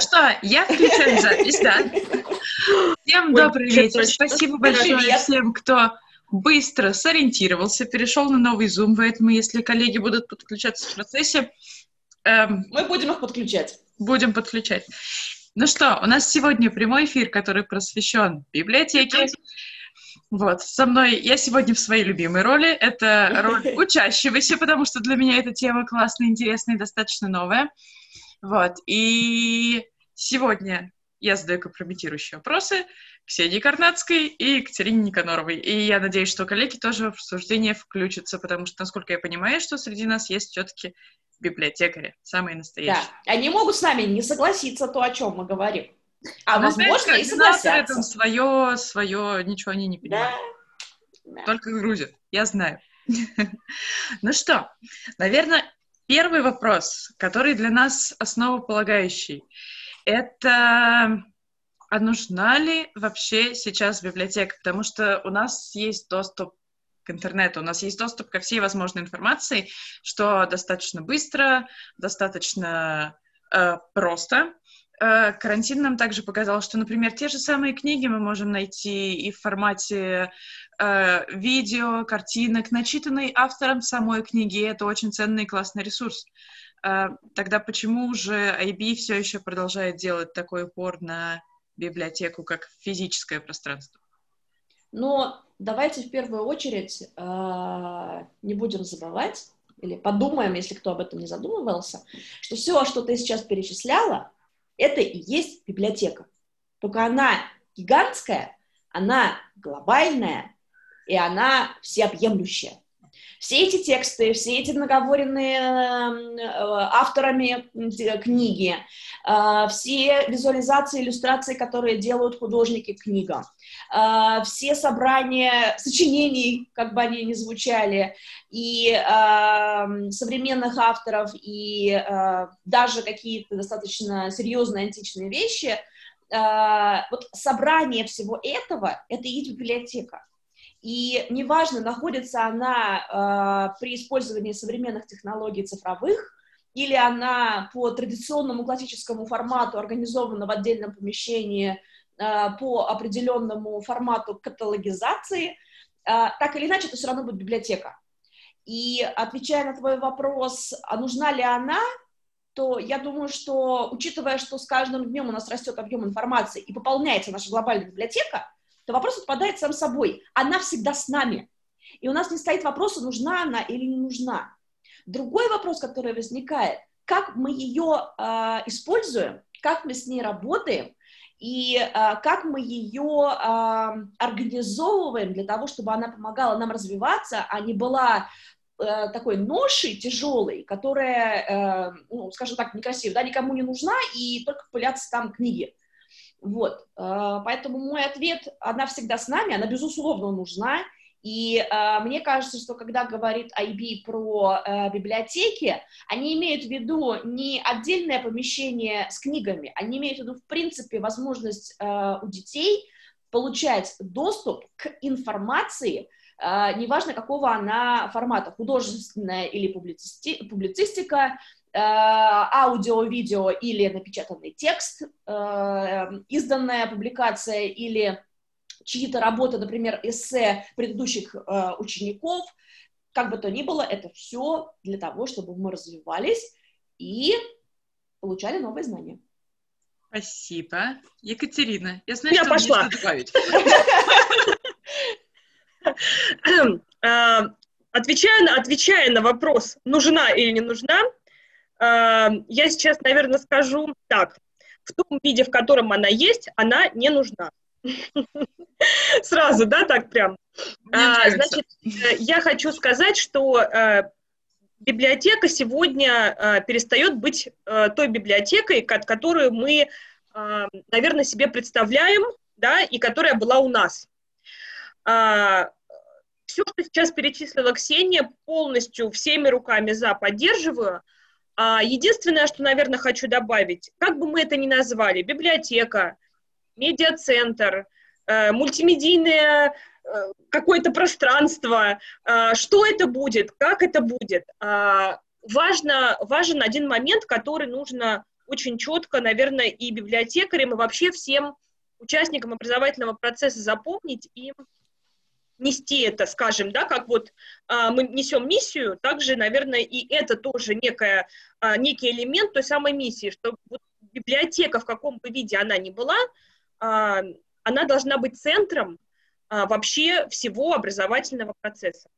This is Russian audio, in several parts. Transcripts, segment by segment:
Что, я включаю запись, да. Всем добрый вечер. Спасибо большое всем, кто быстро сориентировался, перешел на новый Zoom, поэтому если коллеги будут подключаться в процессе... Эм, Мы будем их подключать. Будем подключать. Ну что, у нас сегодня прямой эфир, который просвещен библиотеке. Вот, со мной, я сегодня в своей любимой роли, это роль учащегося, потому что для меня эта тема классная, интересная и достаточно новая. Вот, и сегодня я задаю компрометирующие вопросы Ксении Карнацкой и Екатерине Никаноровой. И я надеюсь, что коллеги тоже в обсуждение включатся, потому что, насколько я понимаю, что среди нас есть все-таки библиотекари, самые настоящие. Да, они могут с нами не согласиться то, о чем мы говорим. А, Но, возможно, знаешь, и согласятся. Там свое, свое, ничего они не понимают. Да. да. Только грузят, я знаю. ну что, наверное, первый вопрос, который для нас основополагающий, это а нужна ли вообще сейчас библиотека? Потому что у нас есть доступ к интернету, у нас есть доступ ко всей возможной информации, что достаточно быстро, достаточно э, просто. Э, карантин нам также показал, что, например, те же самые книги мы можем найти и в формате э, видео, картинок, начитанной автором самой книги. Это очень ценный и классный ресурс. Э, тогда почему же IB все еще продолжает делать такой упор на библиотеку как физическое пространство? Но давайте в первую очередь э, не будем забывать, или подумаем, если кто об этом не задумывался, что все, что ты сейчас перечисляла, это и есть библиотека. Только она гигантская, она глобальная, и она всеобъемлющая. Все эти тексты, все эти наговоренные э, авторами книги, э, все визуализации, иллюстрации, которые делают художники к книгам, э, все собрания сочинений, как бы они ни звучали, и современных авторов, и даже какие-то достаточно серьезные античные вещи, вот собрание всего этого — это и библиотека. И неважно, находится она э, при использовании современных технологий цифровых, или она по традиционному классическому формату организована в отдельном помещении э, по определенному формату каталогизации, э, так или иначе, это все равно будет библиотека. И отвечая на твой вопрос, а нужна ли она, то я думаю, что, учитывая, что с каждым днем у нас растет объем информации и пополняется наша глобальная библиотека, то вопрос отпадает сам собой. Она всегда с нами. И у нас не стоит вопроса, нужна она или не нужна. Другой вопрос, который возникает, как мы ее э, используем, как мы с ней работаем, и э, как мы ее э, организовываем для того, чтобы она помогала нам развиваться, а не была э, такой ношей тяжелой, которая, э, ну, скажем так, некрасивая, да, никому не нужна, и только пылятся там книги. Вот, э, поэтому мой ответ, она всегда с нами, она безусловно нужна, и э, мне кажется, что когда говорит IB про э, библиотеки, они имеют в виду не отдельное помещение с книгами, они имеют в виду, в принципе, возможность э, у детей получать доступ к информации, э, неважно какого она формата, художественная или публицисти публицистика, аудио, видео или напечатанный текст, э, изданная публикация или чьи-то работы, например, эссе предыдущих э, учеников, как бы то ни было, это все для того, чтобы мы развивались и получали новые знания. Спасибо. Екатерина, я знаю, я что пошла. мне добавить. Отвечая на, отвечая на вопрос, нужна или не нужна, я сейчас, наверное, скажу так. В том виде, в котором она есть, она не нужна. Сразу, да, так прям. А, значит, э, я хочу сказать, что э, библиотека сегодня э, перестает быть той библиотекой, которую мы, наверное, себе представляем, да, и которая была у нас. А, Все, что сейчас перечислила Ксения, полностью всеми руками за поддерживаю – единственное, что, наверное, хочу добавить, как бы мы это ни назвали, библиотека, медиацентр, э, мультимедийное э, какое-то пространство, э, что это будет, как это будет. Важно, важен один момент, который нужно очень четко, наверное, и библиотекарям, и вообще всем участникам образовательного процесса запомнить и нести это, скажем, да, как вот а, мы несем миссию, также, наверное, и это тоже некая, а, некий элемент той самой миссии, что вот библиотека, в каком бы виде она ни была, а, она должна быть центром а, вообще всего образовательного процесса.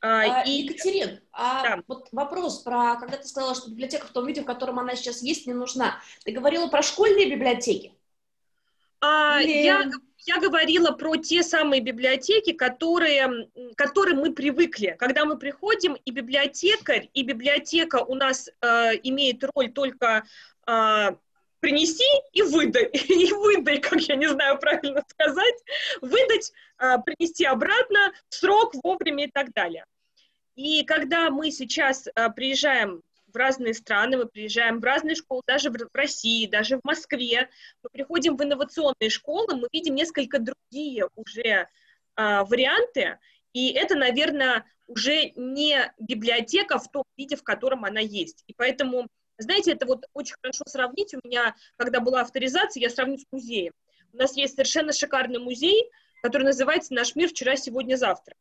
А, и... Екатерин, а да. вот вопрос про, когда ты сказала, что библиотека в том виде, в котором она сейчас есть, не нужна. Ты говорила про школьные библиотеки? А, Или... я, я говорила про те самые библиотеки, которые, к которым мы привыкли. Когда мы приходим, и библиотекарь, и библиотека у нас э, имеет роль только э, принеси и выдай, и выдай, как я не знаю правильно сказать, выдать, а, принести обратно срок, вовремя и так далее. И когда мы сейчас а, приезжаем в разные страны, мы приезжаем в разные школы, даже в России, даже в Москве, мы приходим в инновационные школы, мы видим несколько другие уже а, варианты, и это, наверное, уже не библиотека в том виде, в котором она есть. И поэтому знаете, это вот очень хорошо сравнить. У меня, когда была авторизация, я сравню с музеем. У нас есть совершенно шикарный музей, который называется «Наш мир вчера, сегодня, завтра».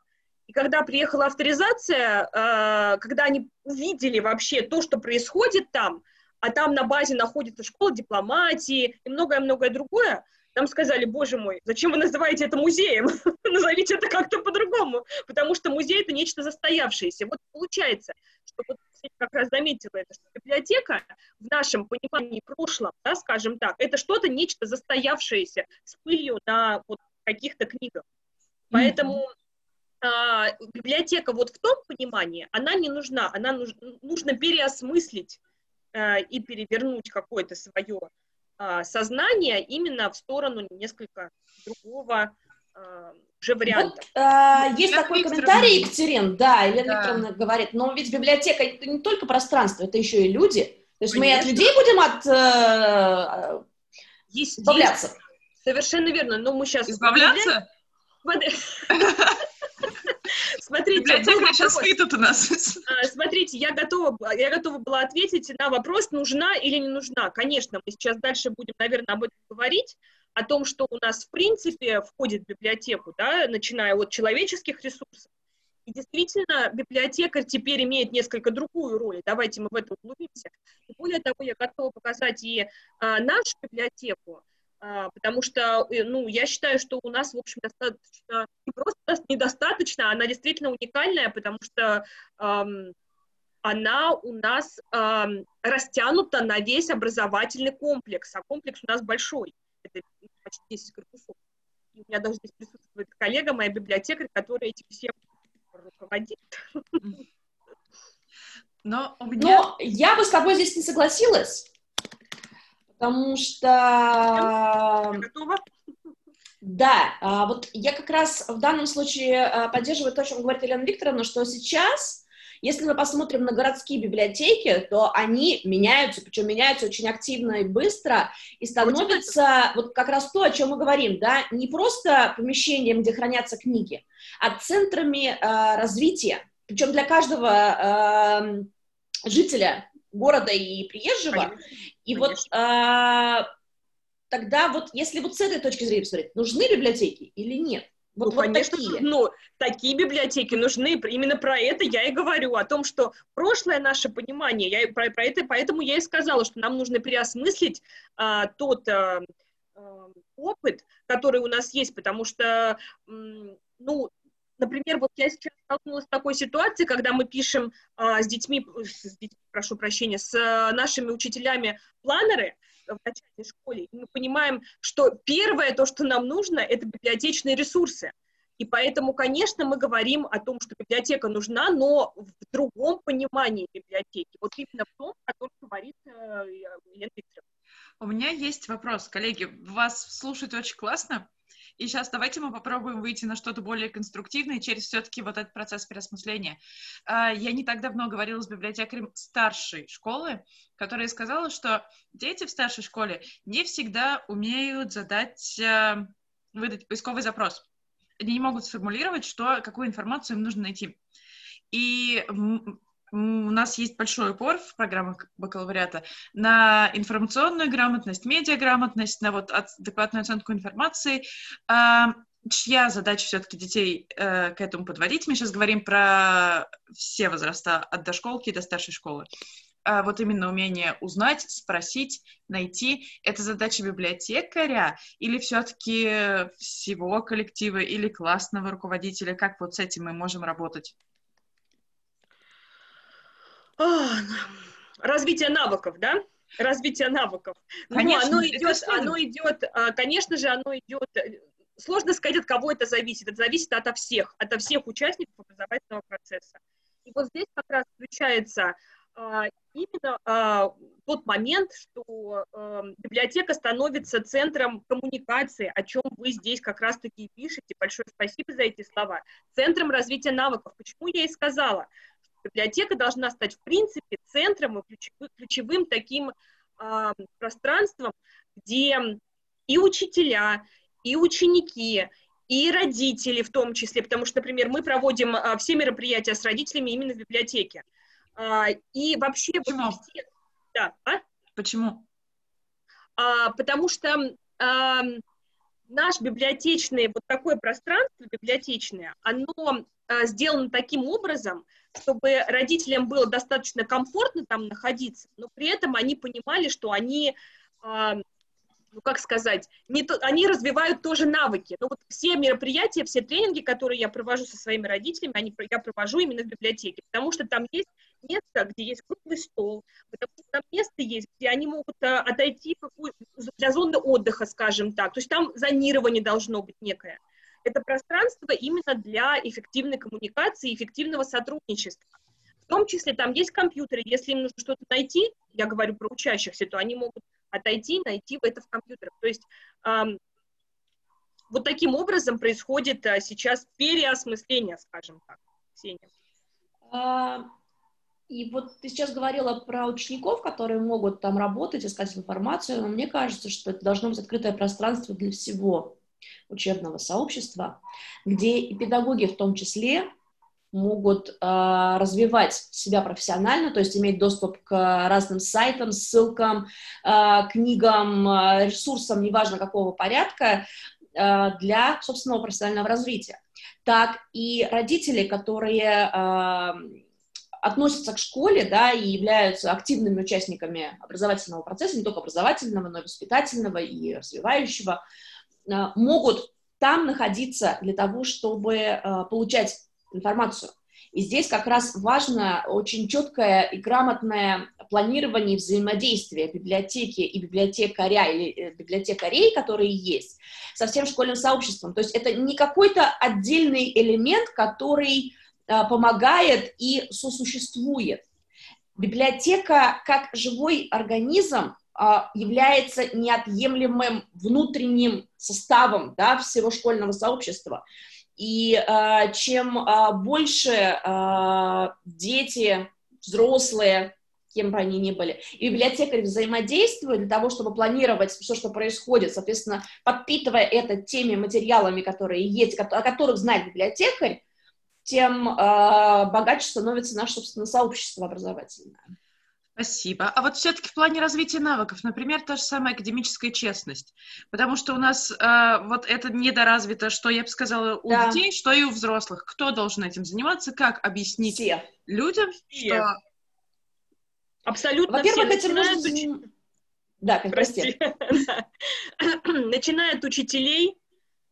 И когда приехала авторизация, э, когда они увидели вообще то, что происходит там, а там на базе находится школа дипломатии и многое-многое другое, нам сказали, боже мой, зачем вы называете это музеем? Назовите это как-то по-другому, потому что музей — это нечто застоявшееся. Вот получается, что вот как раз заметила это, что библиотека в нашем понимании прошлом, да, скажем так, это что-то, нечто застоявшееся с пылью на вот каких-то книгах. Поэтому а, библиотека вот в том понимании, она не нужна, она нуж, нужно переосмыслить а, и перевернуть какое-то свое а, сознание именно в сторону несколько другого а, уже вариантов. Вот, а, есть Елена такой комментарий, Екатерин, да, Елена да. Викторовна говорит, но ведь библиотека это не только пространство, это еще и люди. То есть Конечно. мы и от людей будем от, э, избавляться. Совершенно верно, но мы сейчас... Избавляться? Смотрите, Библиотека сейчас спит у нас. А, смотрите, я готова, я готова была ответить на вопрос, нужна или не нужна. Конечно, мы сейчас дальше будем, наверное, об этом говорить, о том, что у нас в принципе входит в библиотеку, да, начиная от человеческих ресурсов. И действительно, библиотекарь теперь имеет несколько другую роль. Давайте мы в это углубимся. И более того, я готова показать и а, нашу библиотеку, потому что, э, ну, я считаю, что у нас, в общем, достаточно, не просто недостаточно, она действительно уникальная, потому что эм, она у нас эм, растянута на весь образовательный комплекс, а комплекс у нас большой это почти 10 корпусов. И у меня даже здесь присутствует коллега, моя библиотекарь, которая этим всем руководит. Но, меня... Но я бы с тобой здесь не согласилась, потому что... Готова? Да, а, вот я как раз в данном случае а, поддерживаю то, о чем говорит Елена Викторовна, что сейчас если мы посмотрим на городские библиотеки, то они меняются, причем меняются очень активно и быстро, и становятся вот как раз то, о чем мы говорим, да, не просто помещением, где хранятся книги, а центрами э, развития, причем для каждого э, жителя города и приезжего. Конечно. И Конечно. вот э, тогда вот, если вот с этой точки зрения посмотреть, нужны библиотеки или нет? Вот, ну, вот конечно, такие. Ну, такие библиотеки нужны. Именно про это я и говорю, о том, что прошлое наше понимание, я про, про это, поэтому я и сказала, что нам нужно переосмыслить а, тот а, а, опыт, который у нас есть, потому что, ну, например, вот я сейчас столкнулась с такой ситуацией, когда мы пишем а, с детьми, с детьми, прошу прощения, с а, нашими учителями планеры, в начальной школе. И мы понимаем, что первое, то, что нам нужно, это библиотечные ресурсы. И поэтому, конечно, мы говорим о том, что библиотека нужна, но в другом понимании библиотеки. Вот именно в том, о котором говорит э, Елена Викторовна. У меня есть вопрос, коллеги. Вас слушать очень классно. И сейчас давайте мы попробуем выйти на что-то более конструктивное через все-таки вот этот процесс переосмысления. А, я не так давно говорила с библиотекарем старшей школы, которая сказала, что дети в старшей школе не всегда умеют задать, а, выдать поисковый запрос. Они не могут сформулировать, что, какую информацию им нужно найти. И у нас есть большой упор в программах бакалавриата на информационную грамотность, медиаграмотность, на вот адекватную оценку информации. Чья задача все-таки детей э, к этому подводить? Мы сейчас говорим про все возраста, от дошколки до старшей школы. А вот именно умение узнать, спросить, найти. Это задача библиотекаря или все-таки всего коллектива или классного руководителя? Как вот с этим мы можем работать? Развитие навыков, да? Развитие навыков. Конечно, Но оно идет, оно идет, а, конечно же, оно идет. Э, сложно сказать, от кого это зависит. Это зависит от всех, от всех участников образовательного процесса. И вот здесь как раз включается а, именно а, тот момент, что а, библиотека становится центром коммуникации, о чем вы здесь как раз-таки пишете. Большое спасибо за эти слова. Центром развития навыков. Почему я и сказала? Библиотека должна стать, в принципе, центром и ключевым, ключевым таким э, пространством, где и учителя, и ученики, и родители в том числе, потому что, например, мы проводим а, все мероприятия с родителями именно в библиотеке. А, и вообще... Почему? Все... Да, а? Почему? А, потому что а, наш библиотечное, вот такое пространство библиотечное, оно а, сделано таким образом, чтобы родителям было достаточно комфортно там находиться, но при этом они понимали, что они, э, ну как сказать, не то, они развивают тоже навыки. Но вот все мероприятия, все тренинги, которые я провожу со своими родителями, они, я провожу именно в библиотеке, потому что там есть место, где есть круглый стол, потому что там место есть, где они могут а, отойти какую, для зоны отдыха, скажем так. То есть там зонирование должно быть некое это пространство именно для эффективной коммуникации, эффективного сотрудничества. В том числе там есть компьютеры, если им нужно что-то найти, я говорю про учащихся, то они могут отойти, найти это в компьютерах. То есть эм, вот таким образом происходит а, сейчас переосмысление, скажем так, Ксения. А, и вот ты сейчас говорила про учеников, которые могут там работать, искать информацию, но мне кажется, что это должно быть открытое пространство для всего учебного сообщества, где и педагоги в том числе могут э, развивать себя профессионально, то есть иметь доступ к разным сайтам, ссылкам, э, книгам, э, ресурсам, неважно какого порядка, э, для собственного профессионального развития. Так и родители, которые э, относятся к школе, да, и являются активными участниками образовательного процесса, не только образовательного, но и воспитательного и развивающего, Э, могут там находиться для того, чтобы э, получать информацию. И здесь как раз важно очень четкое и грамотное планирование взаимодействия библиотеки и библиотекаря или э, библиотекарей, которые есть, со всем школьным сообществом. То есть это не какой-то отдельный элемент, который помогает и сосуществует. Библиотека как живой организм а, является неотъемлемым внутренним составом да, всего школьного сообщества. И э, чем э, больше дети, взрослые, кем бы они ни были, и библиотекарь взаимодействует для того, чтобы планировать все, что происходит, соответственно, подпитывая это теми материалами, которые есть, о которых знает библиотекарь, тем э, богаче становится наше, собственно, сообщество образовательное. Спасибо. А вот все-таки в плане развития навыков, например, та же самая академическая честность, потому что у нас э, вот это недоразвито, что я бы сказала, у да. детей, что и у взрослых. Кто должен этим заниматься, как обнять все. людям, все. что... Абсолютно Во-первых, этим нужно... Да, прости. Начиная от учителей,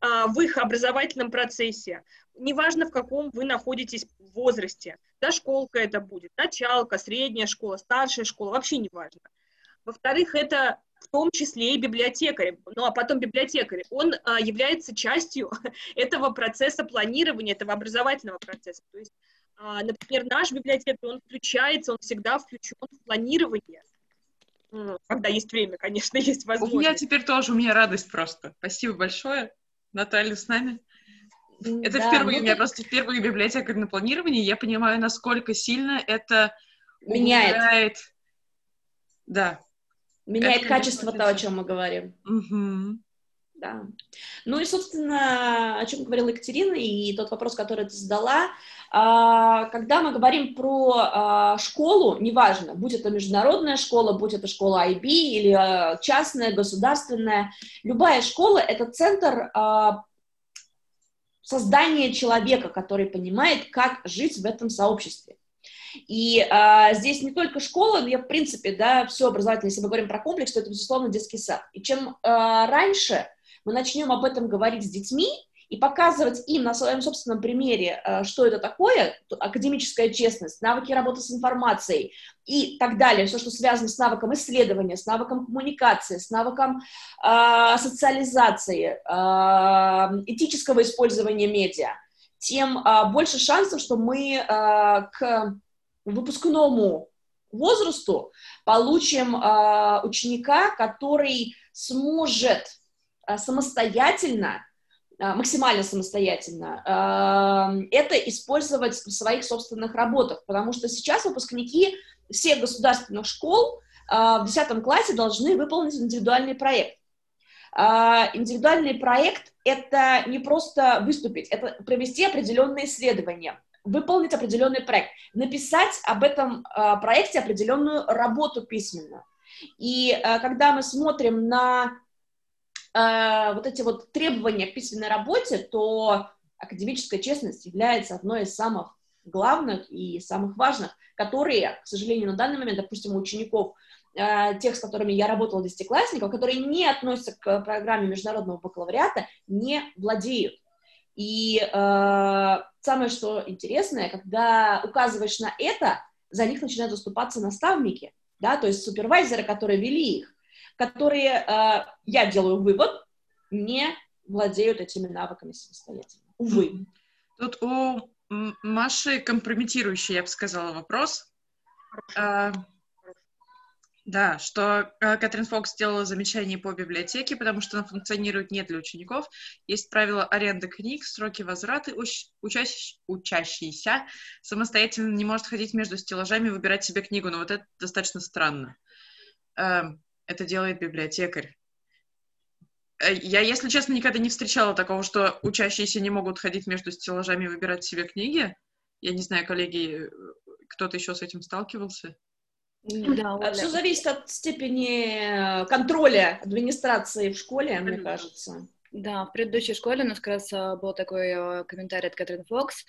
в их образовательном процессе, неважно в каком вы находитесь возрасте, дошколка это будет, началка, средняя школа, старшая школа, вообще не важно. Во-вторых, это в том числе и библиотекарь, ну а потом библиотекарь, он а, является частью этого процесса планирования, этого образовательного процесса. То есть, а, например, наш библиотекарь, он включается, он всегда включен в планирование, когда есть время, конечно, есть возможность. У меня теперь тоже, у меня радость просто. Спасибо большое. Наталья с нами. Это да, впервые, ну, у меня просто впервые библиотекарь на планировании, я понимаю, насколько сильно это меняет. Убирает... Да. Меняет это качество того, о чем мы говорим. Угу. Да. Ну и, собственно, о чем говорила Екатерина, и тот вопрос, который ты задала, когда мы говорим про а, школу, неважно, будь это международная школа, будь это школа IB или а, частная, государственная, любая школа — это центр создания человека, который понимает, как жить в этом сообществе. И а, здесь не только школа, но я, в принципе, да, все образовательное, если мы говорим про комплекс, то это, безусловно, детский сад. И чем а, раньше мы начнем об этом говорить с детьми и показывать им на своем собственном примере, а, что это такое, академическая честность, навыки работы с информацией и так далее, все, что связано с навыком исследования, с навыком коммуникации, с навыком э, социализации, э, этического использования медиа, тем э, больше шансов, что мы э, к выпускному возрасту получим э, ученика, который сможет Э, самостоятельно, э, максимально самостоятельно, э, это использовать в своих собственных работах, потому что сейчас выпускники всех государственных школ в 10 классе должны выполнить индивидуальный проект. Индивидуальный проект — это не просто выступить, это провести определенные исследования, выполнить определенный проект, написать об этом проекте определенную работу письменно. И когда мы смотрим на э, вот эти вот требования к письменной работе, то академическая честность является одной из самых главных и самых важных, которые, к сожалению, на данный момент, допустим, у учеников, э, тех, с которыми я работала, десятиклассников, которые не относятся к программе международного бакалавриата, не владеют. И э, самое, что интересное, когда указываешь на это, за них начинают заступаться наставники, да, то есть супервайзеры, которые вели их которые, э, я делаю вывод, не владеют этими навыками самостоятельно. Увы. Тут у Маши компрометирующий, я бы сказала, вопрос. А, да, что э, Кэтрин Фокс сделала замечание по библиотеке, потому что она функционирует не для учеников. Есть правила аренды книг, сроки возврата. Уч учащ учащийся самостоятельно не может ходить между стеллажами и выбирать себе книгу, но вот это достаточно странно. Эм, это делает библиотекарь. Э, я, если честно, никогда не встречала такого, что учащиеся не могут ходить между стеллажами и выбирать себе книги. Я не знаю, коллеги, кто-то еще с этим сталкивался? Да, Оля. Все зависит от степени э, контроля администрации в школе, мне кажется. Да, в предыдущей школе у нас как раз э, был такой комментарий от Кэтрин Фокс, а,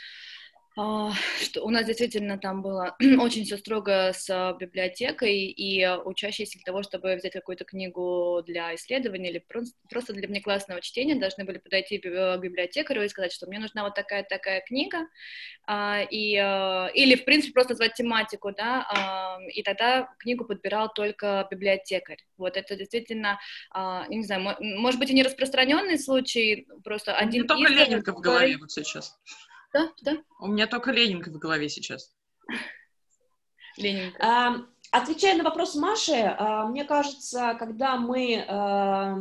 что у нас действительно там было очень все строго с а, библиотекой, и учащиеся для того, чтобы взять какую-то книгу для исследования или просто для внеклассного чтения, должны были подойти к библиотекарю и сказать, что мне нужна вот такая-такая книга, а, и, или, в принципе, просто назвать тематику, да, и тогда книгу подбирал только библиотекарь. Вот это действительно, я не знаю, может быть, и не распространенный случай, просто один Не только Ленинка в голове вот сейчас. Да, да. У меня только Ленинка в голове сейчас. Ленинка. А, отвечая на вопрос Маши, а, мне кажется, когда мы... А,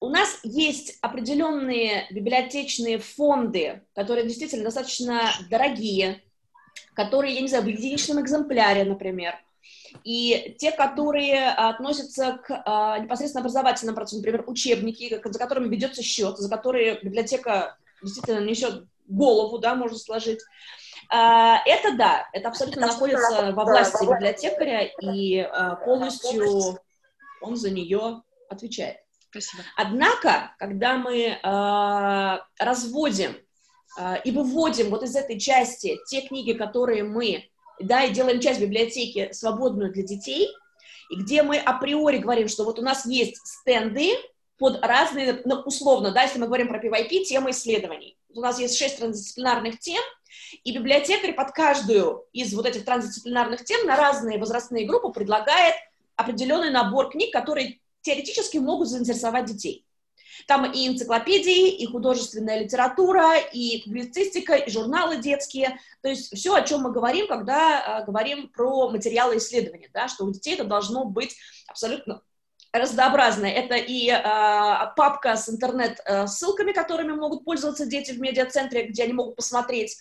у нас есть определенные библиотечные фонды, которые действительно достаточно дорогие, которые, я не знаю, в единичном экземпляре, например, и те, которые относятся к а, непосредственно образовательным процессу, например, учебники, за которыми ведется счет, за которые библиотека действительно несет голову, да, можно сложить. А, это да, это абсолютно это находится во власти библиотекаря, и а, полностью он за нее отвечает. Спасибо. Однако, когда мы э, разводим и выводим вот из этой части те книги, которые мы, да, и делаем часть библиотеки свободную для детей, и где мы априори говорим, что вот у нас есть стенды, под разные, ну, условно, да, если мы говорим про PYP, темы исследований. У нас есть шесть транздисциплинарных тем, и библиотекарь под каждую из вот этих транздисциплинарных тем на разные возрастные группы предлагает определенный набор книг, которые теоретически могут заинтересовать детей. Там и энциклопедии, и художественная литература, и публицистика, и журналы детские. То есть все, о чем мы говорим, когда э, говорим про материалы исследования, да, что у детей это должно быть абсолютно разнообразная. Это и э, папка с интернет-ссылками, которыми могут пользоваться дети в медиацентре, где они могут посмотреть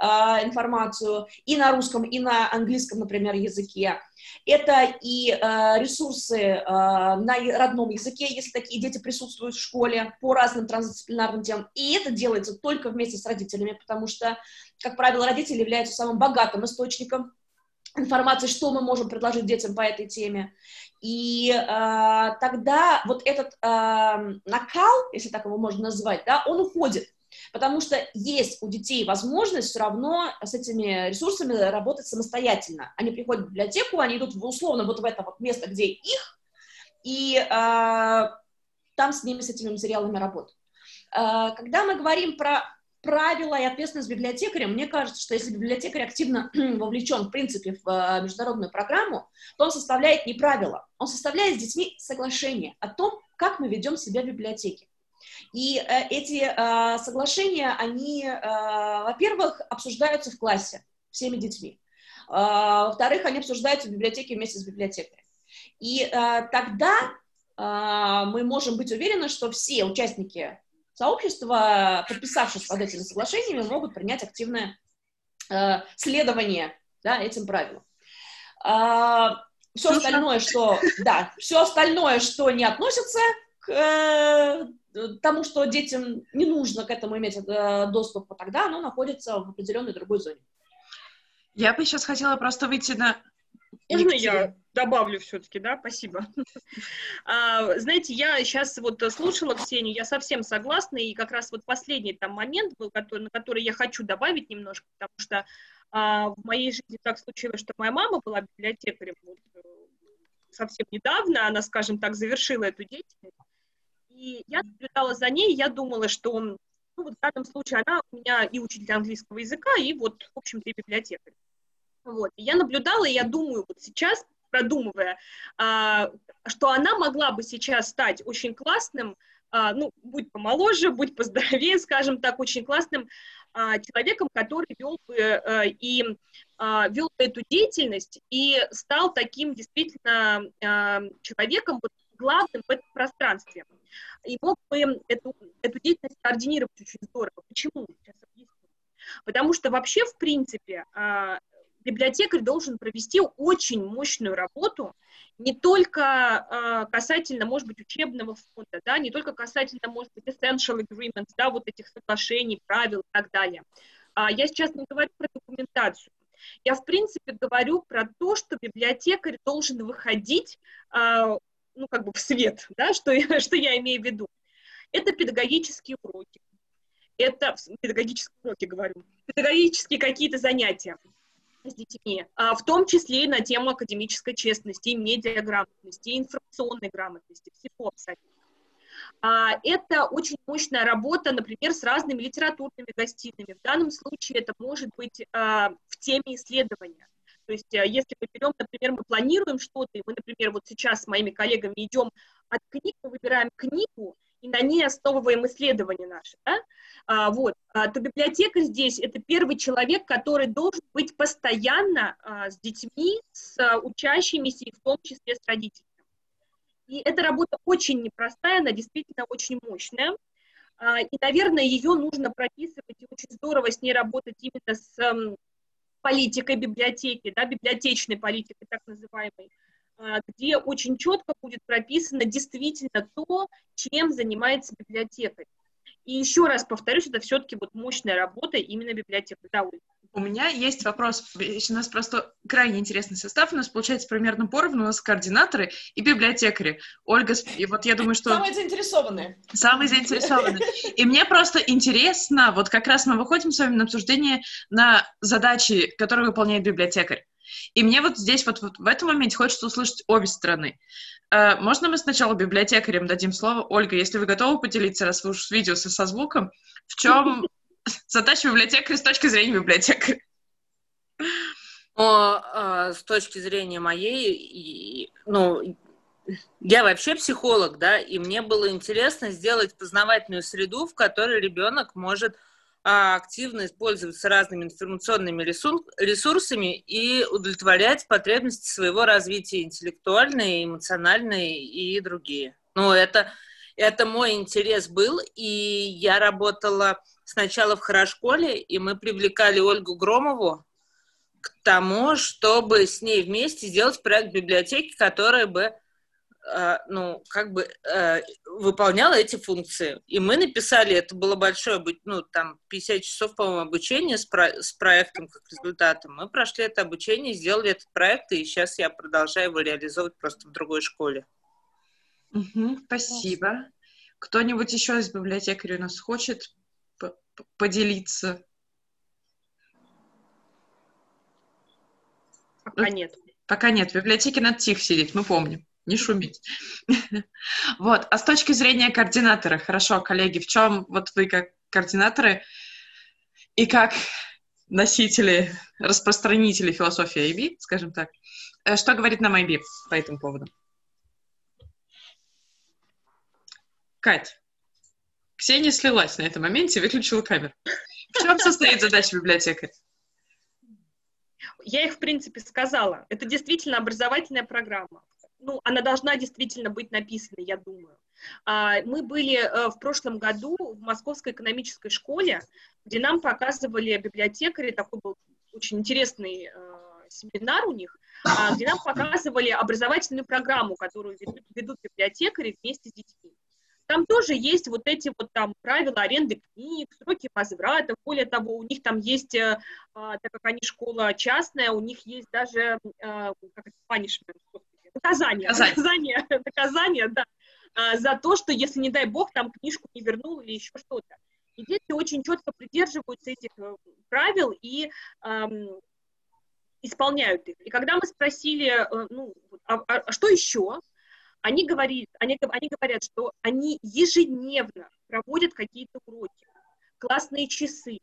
э, информацию и на русском, и на английском, например, языке. Это и э, ресурсы э, на родном языке, если такие дети присутствуют в школе по разным трансдисциплинарным темам. И это делается только вместе с родителями, потому что, как правило, родители являются самым богатым источником информации, что мы можем предложить детям по этой теме. И э, тогда вот этот э, накал, если так его можно назвать, да, он уходит. Потому что есть у детей возможность все равно с этими ресурсами работать самостоятельно. Они приходят в библиотеку, они идут в, условно вот в это вот место, где их, и э, там с ними, с этими материалами работают. Э, когда мы говорим про правила и ответственность библиотекаря, мне кажется, что если библиотекарь активно вовлечен, в принципе, в э, международную программу, то он составляет не правила, он составляет с детьми соглашение о том, как мы ведем себя в библиотеке. И э, эти э, соглашения, они, э, во-первых, обсуждаются в классе всеми детьми. Э, во-вторых, они обсуждаются в библиотеке вместе с библиотекарем. И э, тогда э, мы можем быть уверены, что все участники сообщества, подписавшись под этими соглашениями, могут принять активное э, следование да, этим правилам. Э, все остальное, что, да, все остальное, что не относится к э, тому, что детям не нужно к этому иметь э, доступ, тогда оно находится в определенной другой зоне. Я бы сейчас хотела просто выйти на... Можно я добавлю все-таки, да, спасибо. А, знаете, я сейчас вот слушала Ксению, я совсем согласна, и как раз вот последний там момент был, который, на который я хочу добавить немножко, потому что а, в моей жизни так случилось, что моя мама была библиотекарем вот, э, совсем недавно, она, скажем так, завершила эту деятельность, и я наблюдала за ней, я думала, что ну, вот в данном случае она у меня и учитель английского языка, и вот, в общем-то, и библиотекарь. Вот. Я наблюдала, и я думаю, вот сейчас продумывая, а, что она могла бы сейчас стать очень классным, а, ну, будь помоложе, будь поздоровее, скажем так, очень классным а, человеком, который вел бы и вел эту деятельность и стал таким действительно человеком вот, главным в этом пространстве. И мог бы эту, эту деятельность координировать очень здорово. Почему? Сейчас объясню. Потому что вообще, в принципе, библиотекарь должен провести очень мощную работу, не только э, касательно, может быть, учебного фонда, да, не только касательно, может быть, essential agreements, да, вот этих соглашений, правил и так далее. А я сейчас не говорю про документацию. Я, в принципе, говорю про то, что библиотекарь должен выходить, э, ну, как бы в свет, да, что, что я имею в виду. Это педагогические уроки. Это педагогические уроки, говорю. Педагогические какие-то занятия с детьми, а, в том числе и на тему академической честности, медиаграмотности, информационной грамотности, всего абсолютно. А, это очень мощная работа, например, с разными литературными гостиными. В данном случае это может быть а, в теме исследования. То есть, если мы берем, например, мы планируем что-то, и мы, например, вот сейчас с моими коллегами идем от книг, мы выбираем книгу, и на ней основываем исследования наши, да? а, вот, а, то библиотекарь здесь это первый человек, который должен быть постоянно а, с детьми, с а, учащимися и в том числе с родителями. И эта работа очень непростая, она действительно очень мощная. А, и, наверное, ее нужно прописывать, и очень здорово с ней работать именно с политикой библиотеки, да, библиотечной политикой, так называемой, где очень четко будет прописано действительно то, чем занимается библиотекарь. И еще раз повторюсь, это все-таки вот мощная работа именно библиотеки. Да, Ольга. У меня есть вопрос. У нас просто крайне интересный состав. У нас получается примерно поровну. У нас координаторы и библиотекари. Ольга, и вот я думаю, что... Самые заинтересованные. Самые заинтересованные. И мне просто интересно, вот как раз мы выходим с вами на обсуждение на задачи, которые выполняет библиотекарь. И мне вот здесь вот, вот в этом моменте хочется услышать обе стороны. Э, можно мы сначала библиотекарям дадим слово? Ольга, если вы готовы поделиться, раз вы уж видео со, со звуком, в чем задача библиотекаря с точки зрения библиотекаря? Но э, с точки зрения моей, и, ну, я вообще психолог, да, и мне было интересно сделать познавательную среду, в которой ребенок может активно использоваться разными информационными ресурсами и удовлетворять потребности своего развития интеллектуальные, эмоциональные и другие. Ну, это, это мой интерес был, и я работала сначала в хорошколе, и мы привлекали Ольгу Громову к тому, чтобы с ней вместе сделать проект библиотеки, которая бы ну, как бы э, выполняла эти функции. И мы написали, это было большое, ну, там, 50 часов, по-моему, обучения с, про с проектом как результатом. Мы прошли это обучение, сделали этот проект, и сейчас я продолжаю его реализовывать просто в другой школе. Угу, спасибо. Кто-нибудь еще из библиотекарей у нас хочет поделиться? Пока нет. Пока нет. В библиотеке надо тихо сидеть, мы помним не шуметь. Вот, а с точки зрения координатора, хорошо, коллеги, в чем вот вы как координаторы и как носители, распространители философии IB, скажем так, э, что говорит нам IB по этому поводу? Кать, Ксения слилась на этом моменте, выключила камеру. В чем состоит задача библиотекаря? Я их, в принципе, сказала. Это действительно образовательная программа ну, она должна действительно быть написана, я думаю. А, мы были э, в прошлом году в Московской экономической школе, где нам показывали библиотекари, такой был очень интересный э, семинар у них, а, где нам показывали образовательную программу, которую ведут, ведут библиотекари вместе с детьми. Там тоже есть вот эти вот там правила аренды книг, сроки возврата. Более того, у них там есть, э, а, так как они школа частная, у них есть даже как это, punishment, наказание, наказание, наказание, наказание да, а, за то, что если, не дай бог, там книжку не вернул или еще что-то. И дети очень четко придерживаются этих э, правил и эм, исполняют их. И когда мы спросили, э, ну, а, а, а что еще, они, говорит, они, они говорят, что они ежедневно проводят какие-то уроки, классные часы,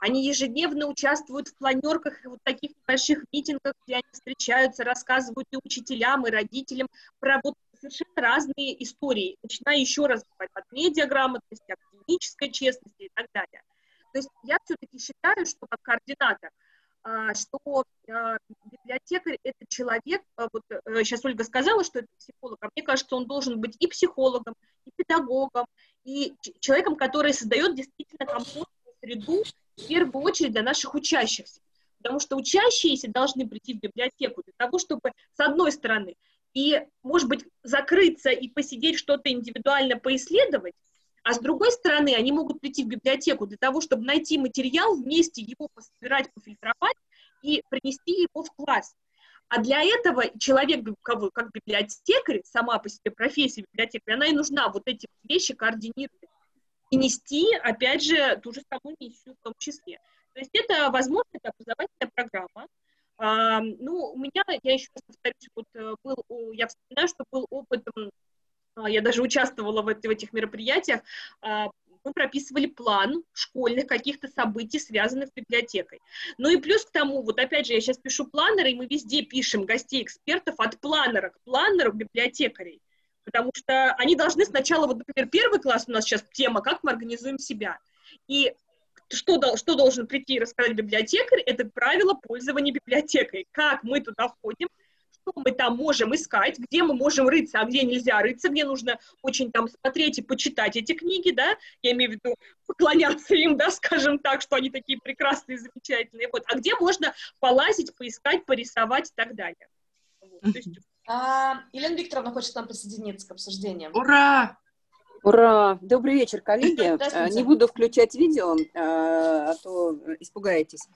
они ежедневно участвуют в планерках, вот таких больших митингах, где они встречаются, рассказывают и учителям, и родителям про вот совершенно разные истории, начиная еще раз от медиаграмотности, академической честности и так далее. То есть я все-таки считаю, что как координатор, а, что а, библиотекарь — это человек, а, вот сейчас э, Ольга сказала, что это психолог, а мне кажется, он должен быть и психологом, и педагогом, и человеком, который создает действительно комфортную среду в первую очередь для наших учащихся. Потому что учащиеся должны прийти в библиотеку для того, чтобы, с одной стороны, и, может быть, закрыться и посидеть что-то индивидуально поисследовать, а с другой стороны, они могут прийти в библиотеку для того, чтобы найти материал, вместе его пособирать, пофильтровать и принести его в класс. А для этого человек, как библиотекарь, сама по себе профессия библиотекаря, она и нужна вот эти вещи координировать и нести, опять же, ту же самую миссию в том числе. То есть это, возможно, это образовательная программа. А, ну, у меня, я еще раз повторюсь, вот э, был, я вспоминаю, что был опыт, а, я даже участвовала в, в этих мероприятиях, а, мы прописывали план школьных каких-то событий, связанных с библиотекой. Ну и плюс к тому, вот опять же, я сейчас пишу планеры, и мы везде пишем гостей экспертов от планера к планеру библиотекарей потому что они должны сначала, вот, например, первый класс у нас сейчас тема, как мы организуем себя. И что, что должен прийти и рассказать библиотекарь, это правило пользования библиотекой. Как мы туда входим, что мы там можем искать, где мы можем рыться, а где нельзя рыться, где нужно очень там смотреть и почитать эти книги, да, я имею в виду поклоняться им, да, скажем так, что они такие прекрасные, замечательные, вот, а где можно полазить, поискать, порисовать и так далее. Вот, то есть а, Елена Викторовна хочет к нам присоединиться к обсуждению. Ура! Ура! Добрый вечер, коллеги. Не буду включать видео, а, а то испугаетесь,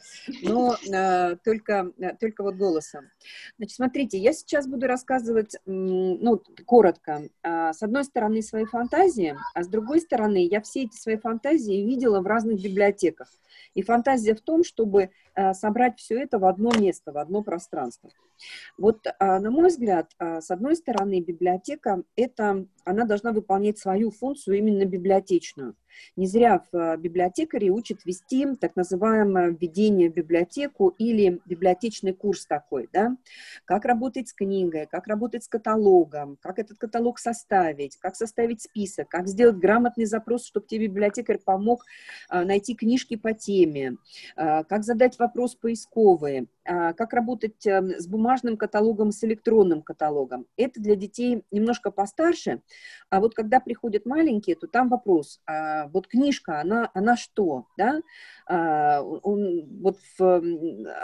но а, только, только вот голосом. Значит, смотрите, я сейчас буду рассказывать, ну, коротко. С одной стороны, свои фантазии, а с другой стороны, я все эти свои фантазии видела в разных библиотеках. И фантазия в том, чтобы собрать все это в одно место, в одно пространство. Вот, на мой взгляд, с одной стороны, библиотека – это, она должна выполнять свою функцию именно библиотечную. Не зря в э, библиотекаре учат вести так называемое введение в библиотеку или библиотечный курс такой, да, как работать с книгой, как работать с каталогом, как этот каталог составить, как составить список, как сделать грамотный запрос, чтобы тебе библиотекарь помог э, найти книжки по теме, э, как задать вопрос поисковые, как работать эм, с бумажным каталогом, с электронным каталогом. Это для детей немножко постарше, а вот когда приходят маленькие, то там вопрос, а, вот книжка, она, она что, да? А, он, вот в,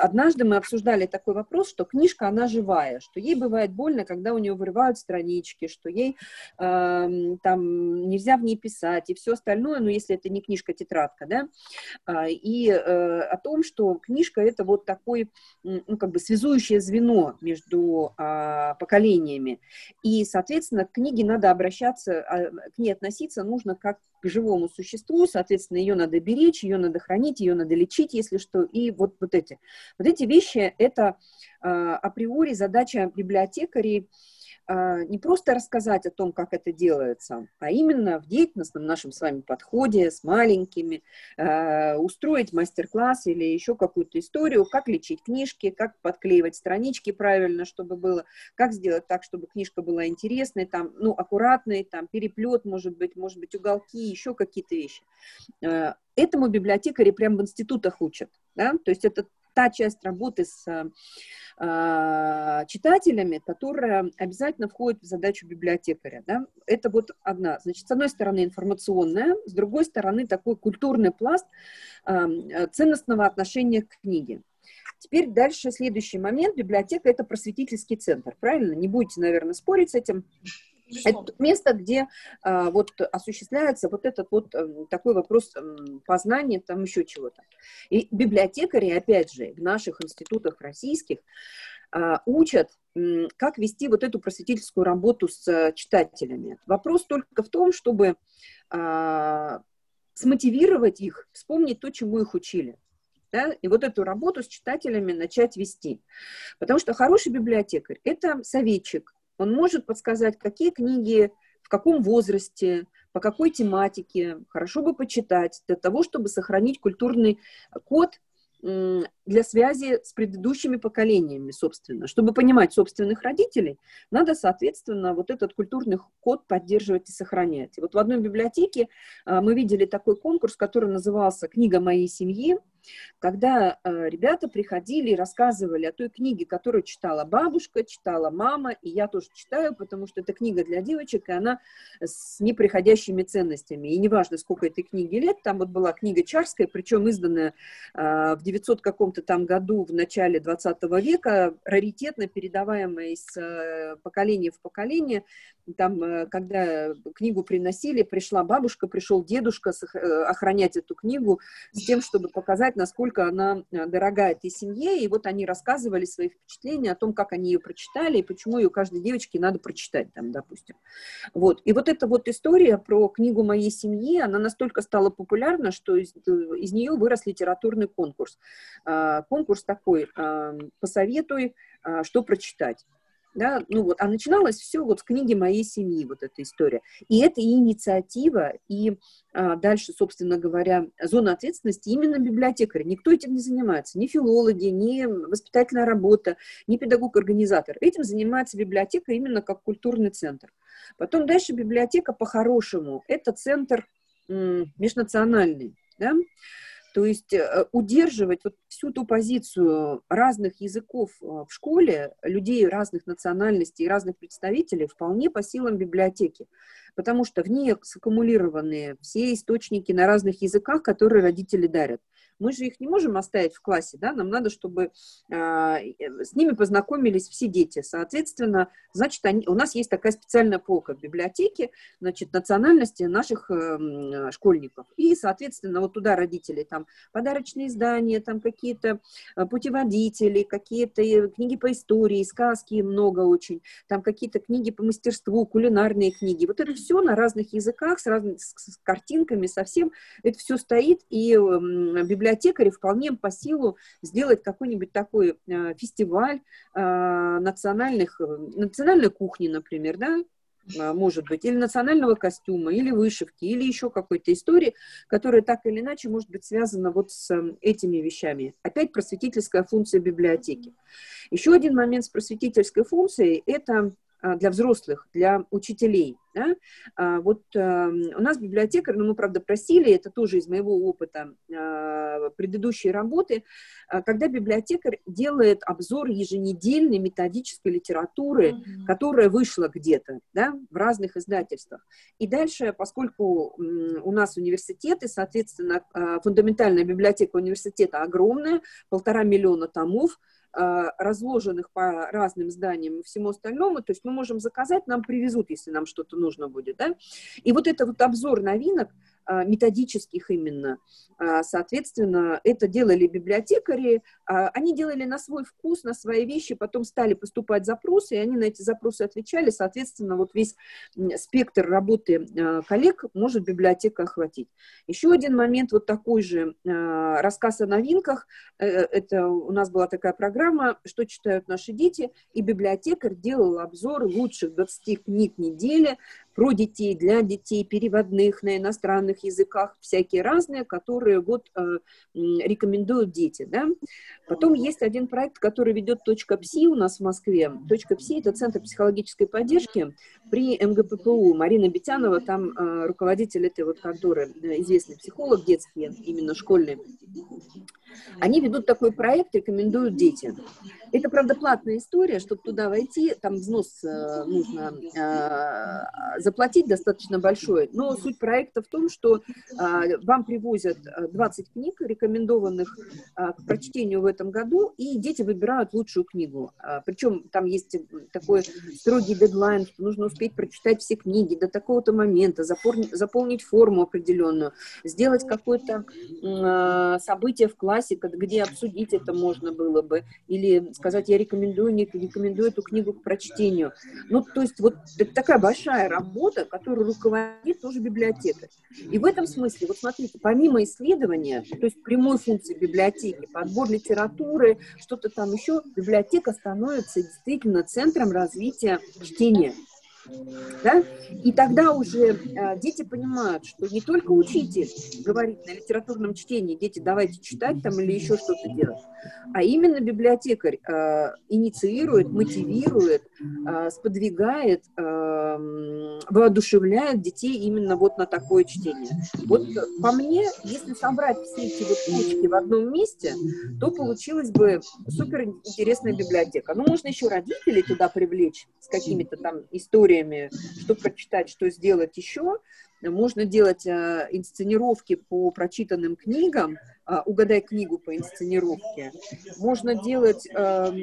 однажды мы обсуждали такой вопрос, что книжка, она живая, что ей бывает больно, когда у нее вырывают странички, что ей э, там нельзя в ней писать и все остальное, ну, если это не книжка-тетрадка, да, а, и э, о том, что книжка это вот такой, ну, как бы связующее звено между э, поколениями, и, соответственно, к книге надо обращаться, к ней относиться нужно как к живому существу, соответственно, ее надо беречь, ее надо хранить, ее надо лечить, если что, и вот, вот эти. Вот эти вещи – это э, априори задача библиотекарей, а, не просто рассказать о том, как это делается, а именно в деятельностном нашем с вами подходе с маленькими, а, устроить мастер-класс или еще какую-то историю, как лечить книжки, как подклеивать странички правильно, чтобы было, как сделать так, чтобы книжка была интересной, там, ну, аккуратной, там, переплет, может быть, может быть, уголки, еще какие-то вещи. А, этому библиотекари прямо в институтах учат, да, то есть это та часть работы с э, читателями, которая обязательно входит в задачу библиотекаря. Да? Это вот одна. Значит, с одной стороны информационная, с другой стороны такой культурный пласт э, ценностного отношения к книге. Теперь дальше следующий момент. Библиотека – это просветительский центр, правильно? Не будете, наверное, спорить с этим. Это место, где а, вот осуществляется вот этот вот а, такой вопрос а, познания, там еще чего-то. И библиотекари, опять же, в наших институтах российских а, учат, как вести вот эту просветительскую работу с а, читателями. Вопрос только в том, чтобы а, смотивировать их, вспомнить то, чему их учили. Да, и вот эту работу с читателями начать вести. Потому что хороший библиотекарь – это советчик, он может подсказать, какие книги, в каком возрасте, по какой тематике. Хорошо бы почитать для того, чтобы сохранить культурный код для связи с предыдущими поколениями, собственно. Чтобы понимать собственных родителей, надо, соответственно, вот этот культурный код поддерживать и сохранять. Вот в одной библиотеке а, мы видели такой конкурс, который назывался «Книга моей семьи», когда э, ребята приходили и рассказывали о той книге, которую читала бабушка, читала мама, и я тоже читаю, потому что это книга для девочек, и она с неприходящими ценностями. И неважно, сколько этой книги лет, там вот была книга Чарская, причем изданная э, в 900 каком-то там году, в начале 20 века, раритетно передаваемая из э, поколения в поколение, там, э, когда книгу приносили, пришла бабушка, пришел дедушка э, охранять эту книгу с тем, чтобы показать, насколько она дорога этой семье, и вот они рассказывали свои впечатления о том, как они ее прочитали, и почему ее каждой девочке надо прочитать, там, допустим. Вот. И вот эта вот история про книгу моей семьи, она настолько стала популярна, что из, из нее вырос литературный конкурс. А, конкурс такой «Посоветуй, а, что прочитать» да, ну вот, а начиналось все вот с книги моей семьи, вот эта история. И это и инициатива, и а, дальше, собственно говоря, зона ответственности именно библиотекаря. Никто этим не занимается, ни филологи, ни воспитательная работа, ни педагог-организатор. Этим занимается библиотека именно как культурный центр. Потом дальше библиотека по-хорошему, это центр м, межнациональный, да, то есть э, удерживать вот всю ту позицию разных языков э, в школе, людей разных национальностей, разных представителей вполне по силам библиотеки, потому что в ней саккумулированы все источники на разных языках, которые родители дарят. Мы же их не можем оставить в классе, да, нам надо, чтобы а, э, с ними познакомились все дети. Соответственно, значит, они, у нас есть такая специальная полка в библиотеке, значит, национальности наших э, школьников. И, соответственно, вот туда родители, там, подарочные издания, там, какие-то э, путеводители, какие-то э, книги по истории, сказки много очень, там, какие-то книги по мастерству, кулинарные книги. Вот это все на разных языках, с разными с, картинками, совсем, это все стоит, и э, библиотека библиотекари вполне по силу сделать какой-нибудь такой э, фестиваль э, национальных, э, национальной кухни, например, да, может быть, или национального костюма, или вышивки, или еще какой-то истории, которая так или иначе может быть связана вот с этими вещами. Опять просветительская функция библиотеки. Еще один момент с просветительской функцией – это для взрослых, для учителей. Да? А, вот а, у нас библиотекарь, ну, мы, правда, просили, это тоже из моего опыта а, предыдущей работы, а, когда библиотекарь делает обзор еженедельной методической литературы, mm-hmm. которая вышла где-то, да, в разных издательствах. И дальше, поскольку у нас университеты, соответственно, а, фундаментальная библиотека университета огромная, полтора миллиона томов, а, разложенных по разным зданиям и всему остальному, то есть мы можем заказать, нам привезут, если нам что-то нужно будет, да. И вот это вот обзор новинок, а, методических именно. А, соответственно, это делали библиотекари, а, они делали на свой вкус, на свои вещи, потом стали поступать запросы, и они на эти запросы отвечали, соответственно, вот весь спектр работы коллег может библиотека охватить. Еще один момент, вот такой же рассказ о новинках, э, это у нас была такая программа «Что читают наши дети», и библиотекарь делал обзор лучших 20 книг недели, про детей, для детей, переводных на иностранных языках, всякие разные, которые вот э, рекомендуют дети, да. Потом есть один проект, который ведет «Точка ПСИ» у нас в Москве. «Точка ПСИ» — это Центр психологической поддержки при МГППУ. Марина Бетянова, там э, руководитель этой вот конторы, э, известный психолог детский, именно школьный. Они ведут такой проект, рекомендуют детям. Это, правда, платная история, чтобы туда войти, там взнос э, нужно э, заплатить достаточно большой, но суть проекта в том, что э, вам привозят 20 книг, рекомендованных к прочтению в этом году, и дети выбирают лучшую книгу. Причем там есть такой строгий дедлайн, что нужно успеть прочитать все книги до такого-то момента, заполнить форму определенную, сделать какое-то событие в классе, где обсудить это можно было бы, или сказать, я рекомендую, не рекомендую эту книгу к прочтению. Ну, то есть вот такая большая работа, которую руководит тоже библиотека. И в этом смысле, вот смотрите, помимо исследования, то есть прямой функции библиотеки, подбор литературы, что-то там еще, библиотека становится действительно центром развития чтения. Да? И тогда уже э, дети понимают, что не только учитель говорит на литературном чтении, дети, давайте читать там или еще что-то делать, а именно библиотекарь э, инициирует, мотивирует, э, сподвигает, э, воодушевляет детей именно вот на такое чтение. Вот по мне, если собрать все эти вот точки в одном месте, то получилась бы супер интересная библиотека. Ну, можно еще родителей туда привлечь с какими-то там историями, что прочитать, что сделать еще. Можно делать э, инсценировки по прочитанным книгам, э, угадай книгу по инсценировке. Можно делать э,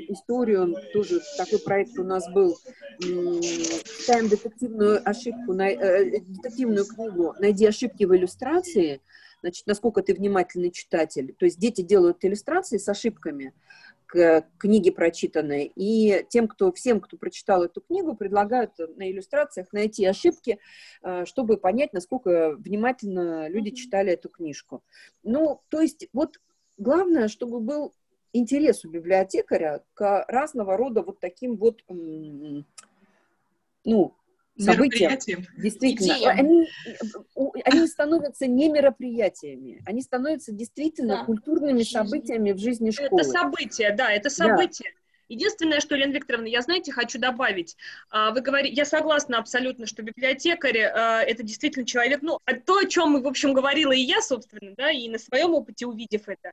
историю, тоже такой проект у нас был, читаем детективную ошибку, на, э, детективную книгу «Найди ошибки в иллюстрации», значит, насколько ты внимательный читатель. То есть дети делают иллюстрации с ошибками, к книге прочитанной. И тем, кто, всем, кто прочитал эту книгу, предлагают на иллюстрациях найти ошибки, э, чтобы понять, насколько внимательно люди читали эту книжку. Ну, то есть вот главное, чтобы был интерес у библиотекаря к разного рода вот таким вот, ну, события, действительно, они, они становятся не мероприятиями, они становятся действительно да. культурными событиями в жизни школы. Это события, да, это события. Да. Единственное, что, Елена Викторовна, я, знаете, хочу добавить. А, вы говорите, я согласна абсолютно, что библиотекарь а, – это действительно человек, ну, то, о чем, в общем, говорила и я, собственно, да, и на своем опыте увидев это,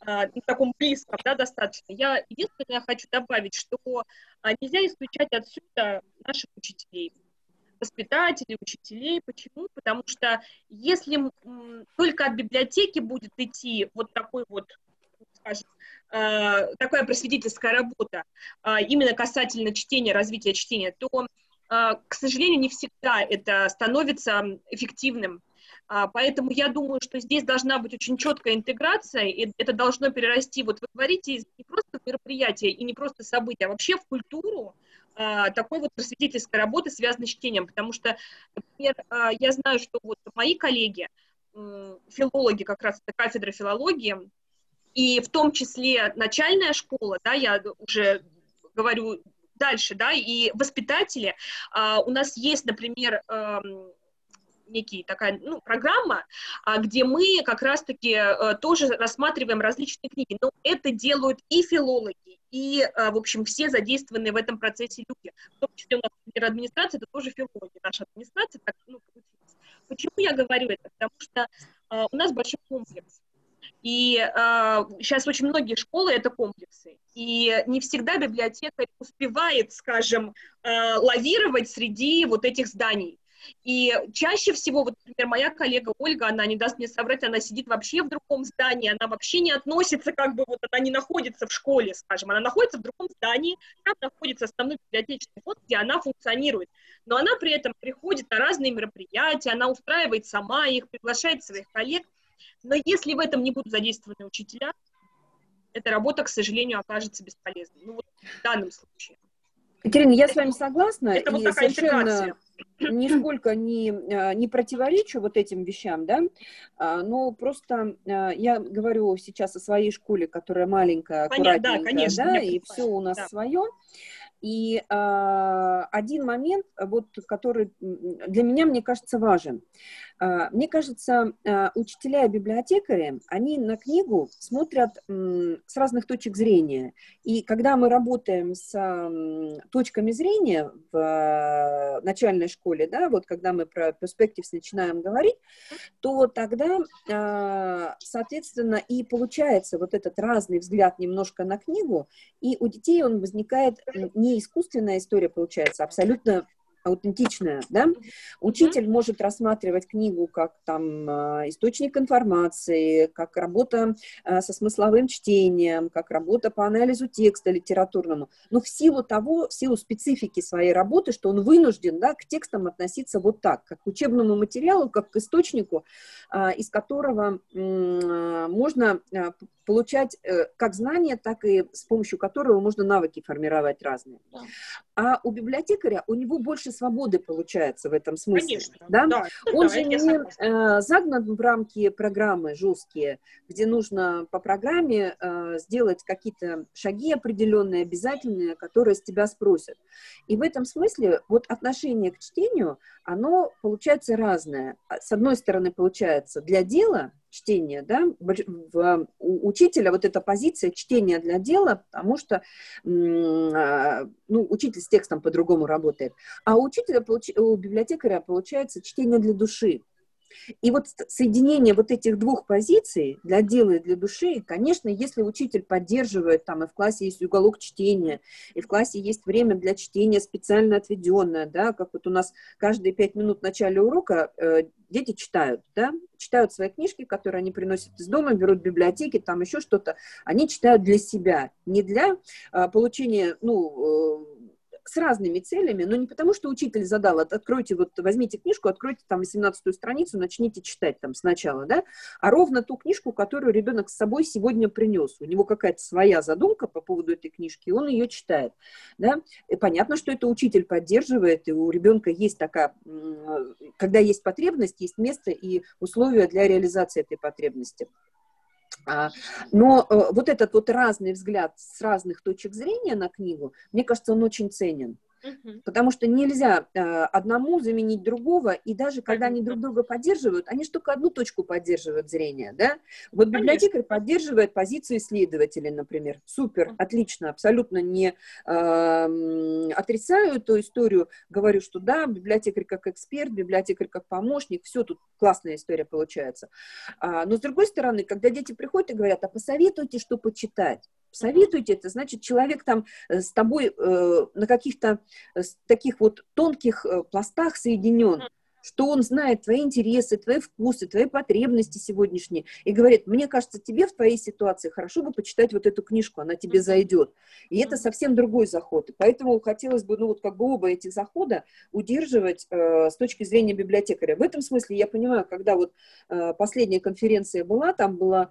а, на таком близком, да, достаточно. Я единственное хочу добавить, что нельзя исключать отсюда наших учителей воспитателей, учителей. Почему? Потому что если только от библиотеки будет идти вот такой вот, скажем, э, такая просветительская работа э, именно касательно чтения, развития чтения, то, э, к сожалению, не всегда это становится эффективным. Поэтому я думаю, что здесь должна быть очень четкая интеграция, и это должно перерасти, вот вы говорите, не просто в мероприятие и не просто события, а вообще в культуру, а, такой вот просветительской работы, связанной с чтением, потому что, например, а, я знаю, что вот мои коллеги, филологи, как раз это кафедра филологии, и в том числе начальная школа, да, я уже говорю дальше, да, и воспитатели, а, у нас есть, например, некий такая ну, программа, где мы как раз-таки э, тоже рассматриваем различные книги. Но это делают и филологи, и, в общем, все задействованные в этом процессе люди. В том числе у нас, например, администрация, это тоже филологи, наша администрация. Так, ну, Почему я говорю это? Потому что у нас большой комплекс. И э, сейчас очень многие школы это комплексы. И не всегда библиотека успевает, скажем, э, лавировать среди вот этих зданий. И чаще всего, вот, например, моя коллега Ольга, она не даст мне соврать, она сидит вообще в другом здании, она вообще не относится, как бы, вот она не находится в школе, скажем, она находится в другом здании, там находится основной библиотечный фонд, где она функционирует. Но она при этом приходит на разные мероприятия, она устраивает сама их, приглашает своих коллег. Но если в этом не будут задействованы учителя, эта работа, к сожалению, окажется бесполезной. Ну вот в данном случае. Екатерина, я с вами согласна. Это и вот такая совершенно... интеграция нисколько не, а, не противоречу вот этим вещам, да, а, но просто а, я говорю сейчас о своей школе, которая маленькая, Понятно, аккуратненькая, да, конечно, да и все у нас да. свое. И э, один момент, вот, который для меня, мне кажется, важен. Э, мне кажется, э, учителя и библиотекари, они на книгу смотрят с разных точек зрения. И когда мы работаем с точками зрения в э, начальной школе, да, вот когда мы про perspectives начинаем говорить, то тогда, соответственно, и получается вот этот разный взгляд немножко на книгу, и у детей он возникает не искусственная история получается, абсолютно аутентичная, да, учитель может рассматривать книгу как там а, источник информации, как работа а, со смысловым чтением, как работа по анализу текста литературному, но в силу того, в силу специфики своей работы, что он вынужден, да, к текстам относиться вот так, как к учебному материалу, как к источнику, а, из которого можно получать э, как знания, так и с помощью которого можно навыки формировать разные. Да. А у библиотекаря у него больше свободы получается в этом смысле. Конечно, да? Да, Он да, же не э, загнан в рамки программы жесткие, где нужно по программе э, сделать какие-то шаги определенные, обязательные, которые с тебя спросят. И в этом смысле вот отношение к чтению, оно получается разное. С одной стороны, получается для дела, чтение, да, в, у учителя вот эта позиция чтения для дела, потому что, а, ну, учитель с текстом по-другому работает, а у учителя, у библиотекаря получается чтение для души, и вот соединение вот этих двух позиций для дела и для души, конечно, если учитель поддерживает, там и в классе есть уголок чтения, и в классе есть время для чтения специально отведенное, да, как вот у нас каждые пять минут в начале урока э, дети читают, да, читают свои книжки, которые они приносят из дома, берут в библиотеки, там еще что-то, они читают для себя, не для э, получения, ну, э, с разными целями, но не потому, что учитель задал, откройте, вот возьмите книжку, откройте там 18 страницу, начните читать там сначала, да, а ровно ту книжку, которую ребенок с собой сегодня принес. У него какая-то своя задумка по поводу этой книжки, и он ее читает, да. И понятно, что это учитель поддерживает, и у ребенка есть такая, когда есть потребность, есть место и условия для реализации этой потребности. А, но э, вот этот вот разный взгляд с разных точек зрения на книгу, мне кажется, он очень ценен. Потому что нельзя э, одному заменить другого, и даже когда они друг друга поддерживают, они же только одну точку поддерживают зрения, да? Вот библиотекарь поддерживает позицию исследователя, например. Супер, отлично, абсолютно не э, отрицаю эту историю, говорю, что да, библиотекарь как эксперт, библиотекарь как помощник, все тут классная история получается. А, но с другой стороны, когда дети приходят и говорят, а посоветуйте, что почитать, советуйте, это значит, человек там э, с тобой э, на каких-то э, таких вот тонких пластах соединен что он знает твои интересы, твои вкусы, твои потребности сегодняшние, и говорит, мне кажется, тебе в твоей ситуации хорошо бы почитать вот эту книжку, она тебе зайдет. И это совсем другой заход. И поэтому хотелось бы, ну вот как бы оба этих захода удерживать э, с точки зрения библиотекаря. В этом смысле я понимаю, когда вот э, последняя конференция была, там была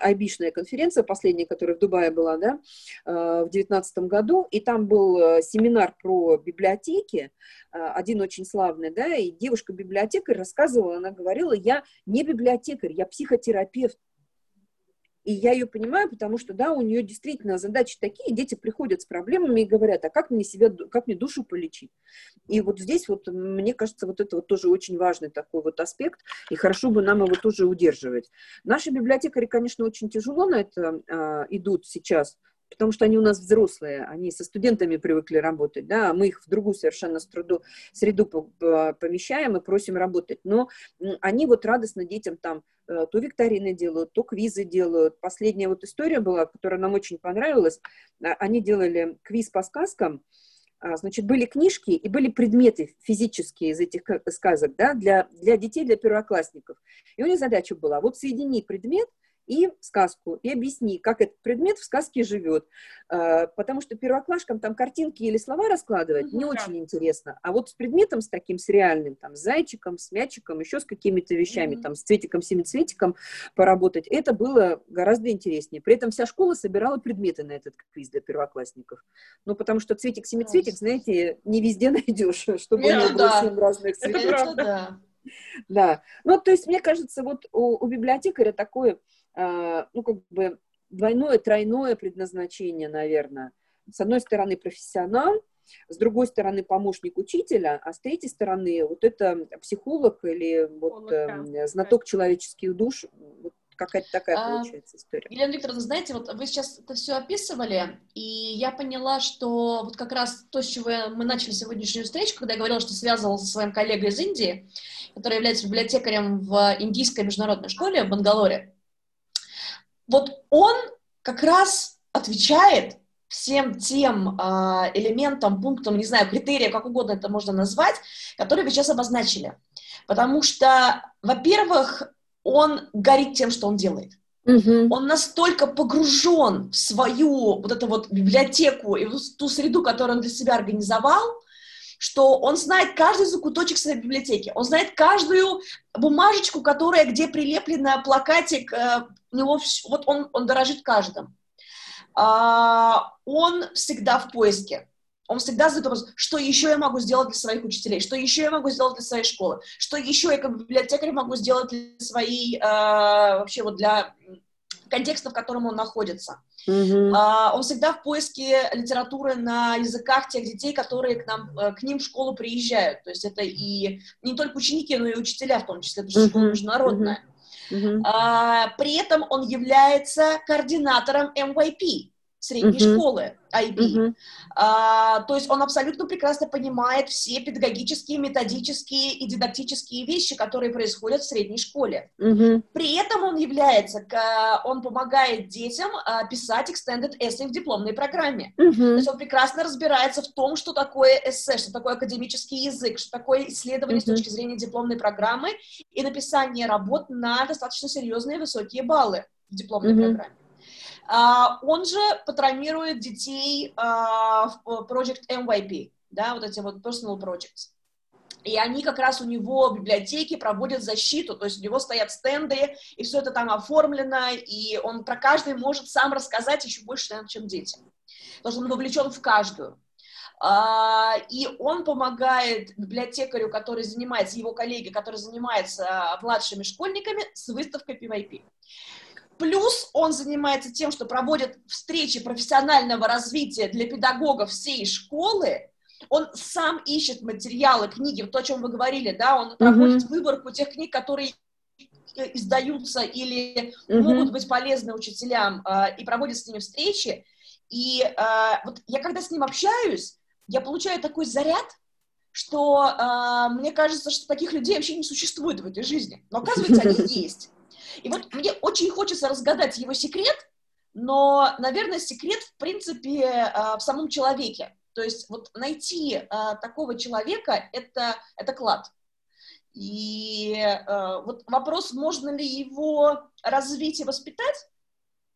айбишная конференция, последняя, которая в Дубае была, да, э, в девятнадцатом году, и там был э, семинар про библиотеки, э, один очень славный, да, и девушка библиотекарь рассказывала, она говорила, я не библиотекарь, я психотерапевт. И я ее понимаю, потому что, да, у нее действительно задачи такие, дети приходят с проблемами и говорят, а как мне себя, как мне душу полечить? И вот здесь вот, мне кажется, вот это вот тоже очень важный такой вот аспект, и хорошо бы нам его тоже удерживать. Наши библиотекари, конечно, очень тяжело на это а, идут сейчас, потому что они у нас взрослые, они со студентами привыкли работать, да, а мы их в другую совершенно среду, среду помещаем и просим работать. Но они вот радостно детям там э, то викторины делают, то квизы делают. Последняя вот история была, которая нам очень понравилась. А, они делали квиз по сказкам, а, значит, были книжки и были предметы физические из этих сказок, да, для, для детей, для первоклассников. И у них задача была, вот соедини предмет – и сказку, и объясни, как этот предмет в сказке живет. А, потому что первоклашкам там картинки или слова раскладывать угу, не да. очень интересно. А вот с предметом, с таким, с реальным, там, с зайчиком, с мячиком, еще с какими-то вещами, угу. там, с цветиком, семицветиком поработать, это было гораздо интереснее. При этом вся школа собирала предметы на этот квиз для первоклассников. Ну, потому что цветик, семицветик, знаете, не везде найдешь, чтобы не было да. разных цветов. Это правда. Да. Ну, то есть, мне кажется, вот у, у библиотекаря такое ну, как бы двойное, тройное предназначение, наверное. С одной стороны, профессионал, с другой стороны, помощник учителя, а с третьей стороны, вот это психолог или вот, э, знаток человеческих душ, вот какая-то такая а, получается история. Елена Викторовна, знаете, вот вы сейчас это все описывали, и я поняла, что вот как раз то, с чего мы начали сегодняшнюю встречу, когда я говорила, что связывался со своим коллегой из Индии, который является библиотекарем в индийской международной школе в Бангалоре, вот он как раз отвечает всем тем э, элементам, пунктам, не знаю, критериям, как угодно это можно назвать, которые вы сейчас обозначили. Потому что, во-первых, он горит тем, что он делает. Угу. Он настолько погружен в свою вот эту вот библиотеку и в ту среду, которую он для себя организовал, что он знает каждый закуточек своей библиотеки, он знает каждую бумажечку, которая, где прилеплена плакатик, э, у него вот он, он дорожит каждым. А, он всегда в поиске. Он всегда задает вопрос, что еще я могу сделать для своих учителей, что еще я могу сделать для своей школы, что еще я как библиотекарь могу сделать для своей, э, вообще вот для контекста, в котором он находится. Mm-hmm. Uh, он всегда в поиске литературы на языках тех детей, которые к, нам, э, к ним в школу приезжают. То есть это и не только ученики, но и учителя в том числе, это же mm-hmm. школа международная. Mm-hmm. Uh, при этом он является координатором MYP, средней mm-hmm. школы IB. Mm-hmm. А, то есть он абсолютно прекрасно понимает все педагогические, методические и дидактические вещи, которые происходят в средней школе. Mm-hmm. При этом он является, он помогает детям а, писать extended essay в дипломной программе. Mm-hmm. То есть он прекрасно разбирается в том, что такое эссе, что такое академический язык, что такое исследование mm-hmm. с точки зрения дипломной программы и написание работ на достаточно серьезные высокие баллы в дипломной mm-hmm. программе. А, он же патронирует детей а, в Project MYP, да, вот эти вот personal projects. И они как раз у него в библиотеке проводят защиту, то есть у него стоят стенды, и все это там оформлено, и он про каждый может сам рассказать еще больше, наверное, чем дети. Потому что он вовлечен в каждую. А, и он помогает библиотекарю, который занимается, его коллеге, который занимается младшими школьниками, с выставкой PYP. Плюс он занимается тем, что проводит встречи профессионального развития для педагогов всей школы. Он сам ищет материалы, книги, то, о чем вы говорили, да, он проводит mm-hmm. выборку тех книг, которые э, издаются или mm-hmm. могут быть полезны учителям, э, и проводит с ними встречи. И э, вот я когда с ним общаюсь, я получаю такой заряд, что э, мне кажется, что таких людей вообще не существует в этой жизни. Но оказывается, они есть. И вот мне очень хочется разгадать его секрет, но, наверное, секрет, в принципе, э, в самом человеке. То есть вот найти э, такого человека это, — это клад. И э, вот вопрос, можно ли его развить и воспитать,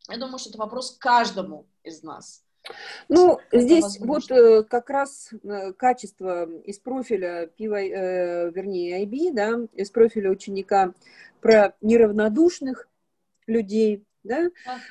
я думаю, что это вопрос каждому из нас. Ну, это здесь вот э, как раз э, качество из профиля пива, э, вернее, IB, да, из профиля ученика про неравнодушных людей, да,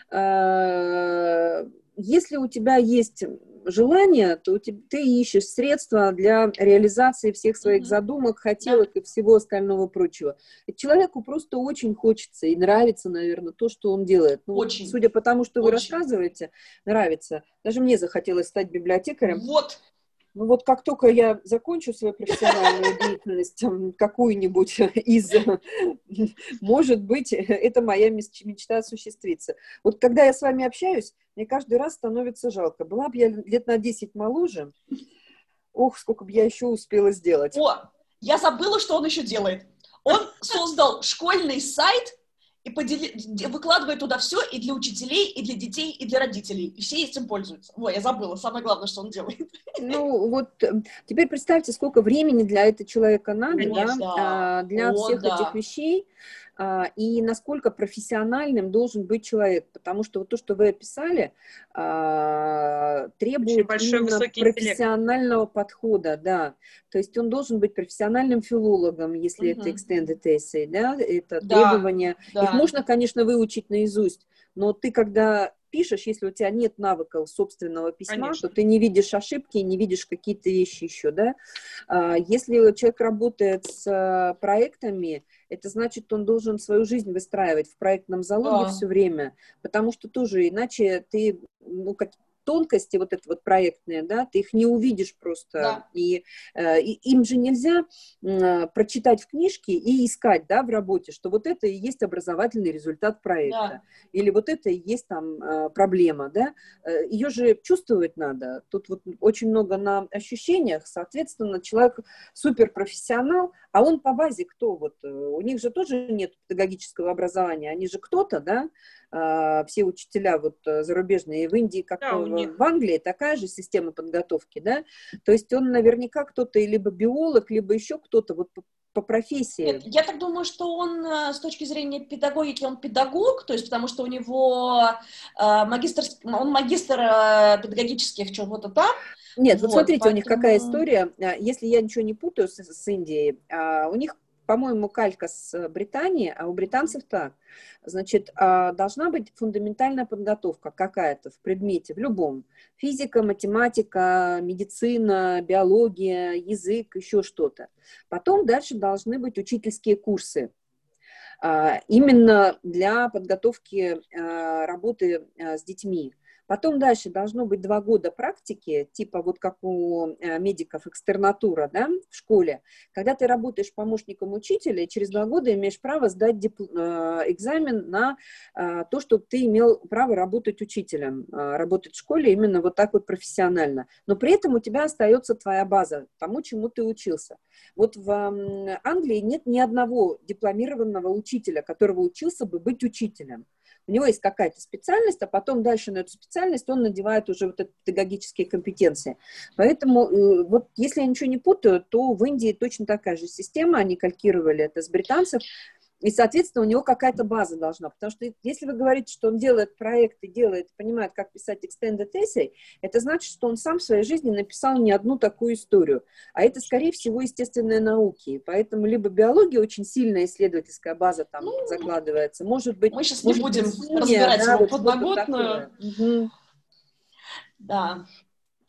а, если у тебя есть желание, то ты ищешь средства для реализации всех своих задумок, хотелок и всего остального прочего. Человеку просто очень хочется и нравится, наверное, то, что он делает. Ну, очень. Судя по тому, что очень. вы рассказываете, нравится. Даже мне захотелось стать библиотекарем. Вот. Ну вот как только я закончу свою профессиональную деятельность, какую-нибудь из, может быть, это моя мечта осуществится. Вот когда я с вами общаюсь, мне каждый раз становится жалко. Была бы я лет на 10 моложе, ох, сколько бы я еще успела сделать. О, я забыла, что он еще делает. Он создал школьный сайт, и подели... выкладывает туда все и для учителей, и для детей, и для родителей. И все этим пользуются. Ой, я забыла, самое главное, что он делает. Ну, вот э, теперь представьте, сколько времени для этого человека надо, Конечно. да, а, для О, всех да. этих вещей. А, и насколько профессиональным должен быть человек, потому что вот то, что вы описали, а, требует большой, именно профессионального интеллект. подхода, да. То есть он должен быть профессиональным филологом, если угу. это extended essay, да, это да, требования. Да. Их можно, конечно, выучить наизусть, но ты когда пишешь, если у тебя нет навыка собственного письма, Конечно. то ты не видишь ошибки, не видишь какие-то вещи еще, да. А, если человек работает с проектами, это значит, он должен свою жизнь выстраивать в проектном залоге да. все время, потому что тоже иначе ты, ну, как, тонкости вот это вот проектные, да, ты их не увидишь просто. Да. И, э, и им же нельзя э, прочитать в книжке и искать, да, в работе, что вот это и есть образовательный результат проекта. Да. Или вот это и есть там э, проблема, да. Ее же чувствовать надо. Тут вот очень много на ощущениях, соответственно, человек суперпрофессионал, а он по базе кто? Вот? Э, у них же тоже нет педагогического образования, они же кто-то, да, а, все учителя вот э, зарубежные в Индии, как да, в, в Англии, такая же система подготовки, да, то есть он наверняка кто-то либо биолог, либо еще кто-то вот по, профессии. Нет, я так думаю, что он э, с точки зрения педагогики, он педагог, то есть потому что у него э, магистр, он магистр э, педагогических чего-то там, нет, вот, вот смотрите, поэтому... у них какая история. А, если я ничего не путаю с, с Индией, а, у них по-моему, калька с Британии, а у британцев так. Значит, а, должна быть фундаментальная подготовка какая-то в предмете, в любом. Физика, математика, медицина, биология, язык, еще что-то. Потом дальше должны быть учительские курсы. А, именно для подготовки а, работы с детьми. Потом дальше должно быть два года практики, типа вот как у э, медиков экстернатура, да, в школе. Когда ты работаешь помощником учителя, через два года имеешь право сдать. Э, экзамен на э, то, чтобы ты имел право работать учителем, работать в школе именно вот так вот профессионально. Но при этом у тебя остается твоя база, тому, чему ты учился. Вот в Англии нет ни одного дипломированного учителя, которого учился бы быть учителем у него есть какая-то специальность, а потом дальше на эту специальность он надевает уже вот эти педагогические компетенции. Поэтому э, вот если я ничего не путаю, то в Индии точно такая же система, они калькировали это с британцев, и, соответственно, у него какая-то база должна. Потому что если вы говорите, что он делает проекты, делает, понимает, как писать extended essay, это значит, что он сам в своей жизни написал не одну такую историю. А это, скорее всего, естественные науки. И поэтому либо биология очень сильная исследовательская база там ну, закладывается, может быть... Мы сейчас не будем разбирать да, его подноготную. Угу. Да.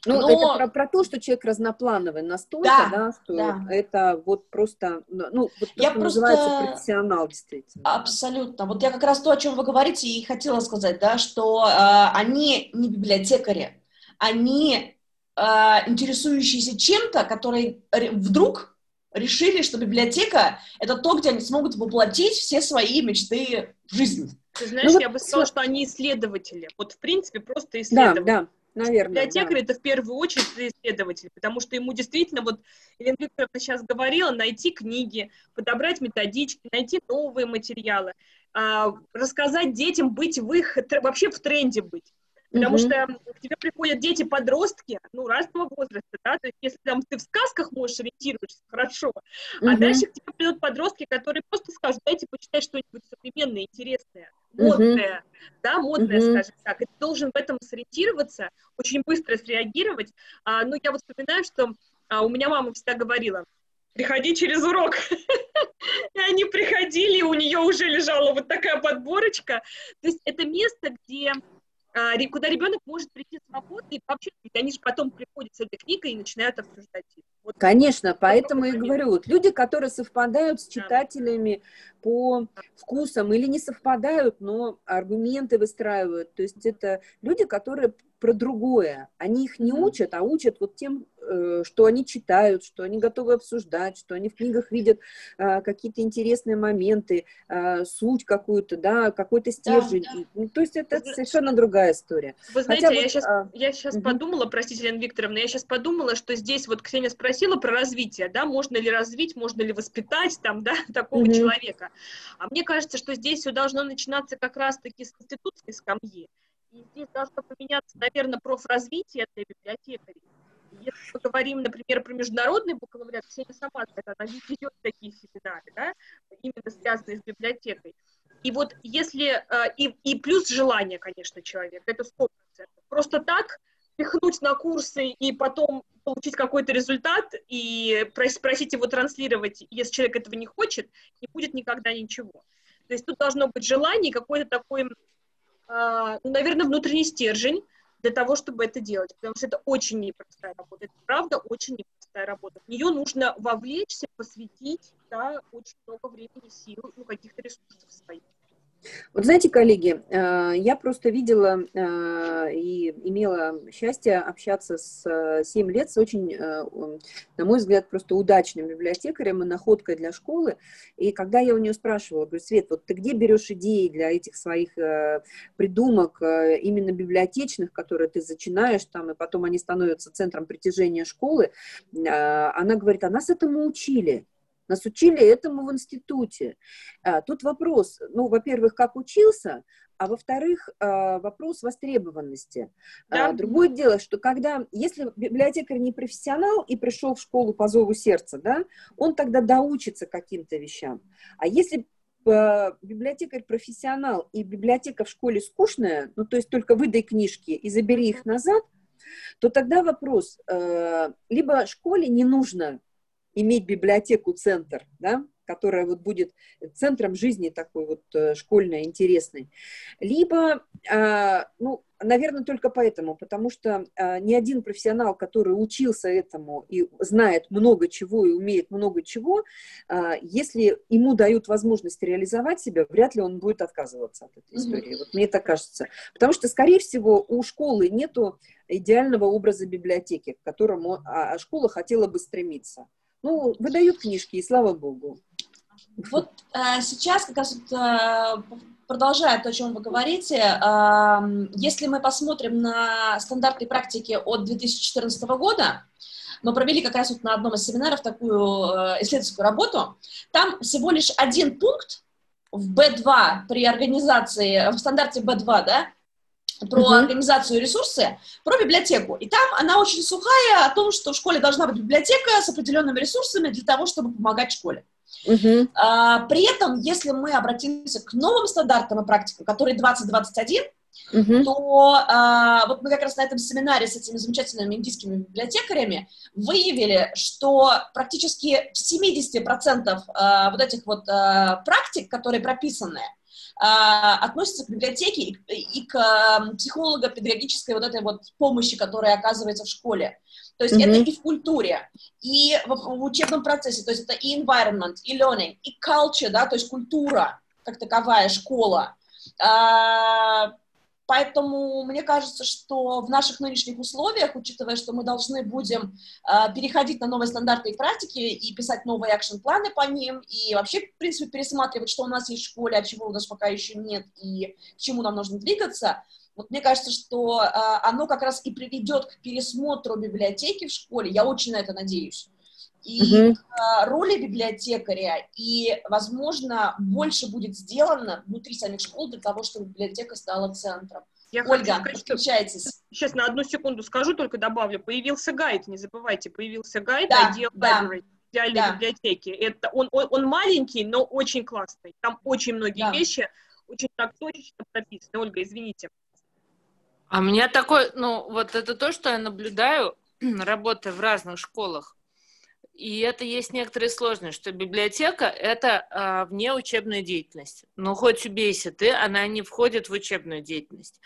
Ну, Но... это про, про то, что человек разноплановый настолько, да, да что да. это вот просто, ну, вот то, я что просто... называется профессионал, действительно. Абсолютно. Вот я как раз то, о чем вы говорите, и хотела сказать, да, что э, они не библиотекари, они э, интересующиеся чем-то, которые вдруг решили, что библиотека — это то, где они смогут воплотить все свои мечты в жизнь. Ты знаешь, ну, я вот... бы сказала, что они исследователи. Вот, в принципе, просто исследователи. Да, да. Наверное, Библиотекарь да. это в первую очередь исследователь, потому что ему действительно, вот Елена Викторовна сейчас говорила, найти книги, подобрать методички, найти новые материалы, а, рассказать детям быть в их, вообще в тренде быть. Потому mm-hmm. что к тебе приходят дети-подростки, ну, разного возраста, да, то есть если там ты в сказках можешь ориентироваться, хорошо, mm-hmm. а дальше к тебе придут подростки, которые просто скажут, дайте почитать что-нибудь современное, интересное, модное, mm-hmm. да, модное, mm-hmm. скажем так, и ты должен в этом сориентироваться, очень быстро среагировать. А, ну, я вот вспоминаю, что а, у меня мама всегда говорила, приходи через урок. И они приходили, и у нее уже лежала вот такая подборочка. То есть это место, где куда ребенок может прийти свободно и вообще, они же потом приходят с этой книгой и начинают обсуждать. Вот. Конечно, поэтому и говорю, вот люди, которые совпадают с читателями да. по вкусам или не совпадают, но аргументы выстраивают, то есть это люди, которые про другое, они их не учат, а учат вот тем, что они читают, что они готовы обсуждать, что они в книгах видят э, какие-то интересные моменты, э, суть какую-то, да, какой-то стержень. Да, да. Ну, то есть это Вы... совершенно другая история. Вы знаете, Хотя я, вот, сейчас, а... я сейчас угу. подумала, простите, Лена Викторовна, я сейчас подумала, что здесь вот Ксения спросила про развитие, да, можно ли развить, можно ли воспитать там, да, такого угу. человека. А мне кажется, что здесь все должно начинаться как раз-таки с институции скамьи. И здесь должно поменяться, наверное, профразвитие для библиотекарей. Если мы говорим, например, про международный бакалавриат, Ксения сама знает, она ведет такие семинары, да, именно связанные с библиотекой. И вот если, э, и, и плюс желание, конечно, человека, это сто процентов. Просто так пихнуть на курсы и потом получить какой-то результат и просить его транслировать, если человек этого не хочет, не будет никогда ничего. То есть тут должно быть желание, какой-то такой а, ну, наверное, внутренний стержень для того, чтобы это делать, потому что это очень непростая работа, это правда очень непростая работа. В нее нужно вовлечься, посвятить да, очень много времени, сил, ну, каких-то ресурсов своих. Вот знаете, коллеги, э, я просто видела э, и имела счастье общаться с 7 лет с очень, э, на мой взгляд, просто удачным библиотекарем и находкой для школы. И когда я у нее спрашивала, говорю, Свет, вот ты где берешь идеи для этих своих придумок, именно библиотечных, которые ты зачинаешь там, и потом они становятся центром притяжения школы, она говорит, а нас этому учили. Нас учили этому в институте. А, тут вопрос, ну, во-первых, как учился, а во-вторых, а, вопрос востребованности. А, да. Другое дело, что когда, если библиотекарь не профессионал и пришел в школу по зову сердца, да, он тогда доучится каким-то вещам. А если библиотекарь профессионал и библиотека в школе скучная, ну, то есть только выдай книжки и забери их назад, то тогда вопрос, либо школе не нужно иметь библиотеку-центр, да, которая вот будет центром жизни такой вот э, школьной, интересной. Либо, а, ну, наверное, только поэтому, потому что а, ни один профессионал, который учился этому и знает много чего и умеет много чего, а, если ему дают возможность реализовать себя, вряд ли он будет отказываться от этой истории. Mm-hmm. Вот мне так кажется. Потому что, скорее всего, у школы нету идеального образа библиотеки, к которому школа хотела бы стремиться. Ну, выдают книжки, и слава богу. Вот э, сейчас как раз вот, э, продолжая то, о чем вы говорите, э, если мы посмотрим на стандарты практики от 2014 года, мы провели как раз вот на одном из семинаров такую э, исследовательскую работу, там всего лишь один пункт в B2 при организации, в стандарте B2, да, про uh-huh. организацию ресурсы, про библиотеку. И там она очень сухая о том, что в школе должна быть библиотека с определенными ресурсами для того, чтобы помогать школе. Uh-huh. А, при этом, если мы обратимся к новым стандартам и практикам, которые 2021, uh-huh. то а, вот мы как раз на этом семинаре с этими замечательными индийскими библиотекарями выявили, что практически в 70% а, вот этих вот а, практик, которые прописаны, относится к библиотеке и, и к психолого-педагогической вот этой вот помощи, которая оказывается в школе. То есть mm-hmm. это и в культуре, и в, в учебном процессе, то есть это и environment, и learning, и culture, да, то есть культура как таковая, школа. А, Поэтому мне кажется, что в наших нынешних условиях, учитывая, что мы должны будем э, переходить на новые стандарты и практики и писать новые акшн-планы по ним, и вообще, в принципе, пересматривать, что у нас есть в школе, а чего у нас пока еще нет, и к чему нам нужно двигаться, вот мне кажется, что э, оно как раз и приведет к пересмотру библиотеки в школе, я очень на это надеюсь и uh-huh. роли библиотекаря, и, возможно, больше будет сделано внутри самих школ для того, чтобы библиотека стала центром. Я Ольга, хочу сказать, Сейчас на одну секунду скажу, только добавлю. Появился гайд, не забывайте, появился гайд да, Ideal да. Library, идеальной да. библиотеки. Это, он, он, он маленький, но очень классный. Там очень многие да. вещи очень так точечно прописаны. Ольга, извините. А у меня такой, ну, вот это то, что я наблюдаю, работая в разных школах. И это есть некоторые сложности, что библиотека – это а, внеучебная деятельность. Но хоть убейся ты, она не входит в учебную деятельность.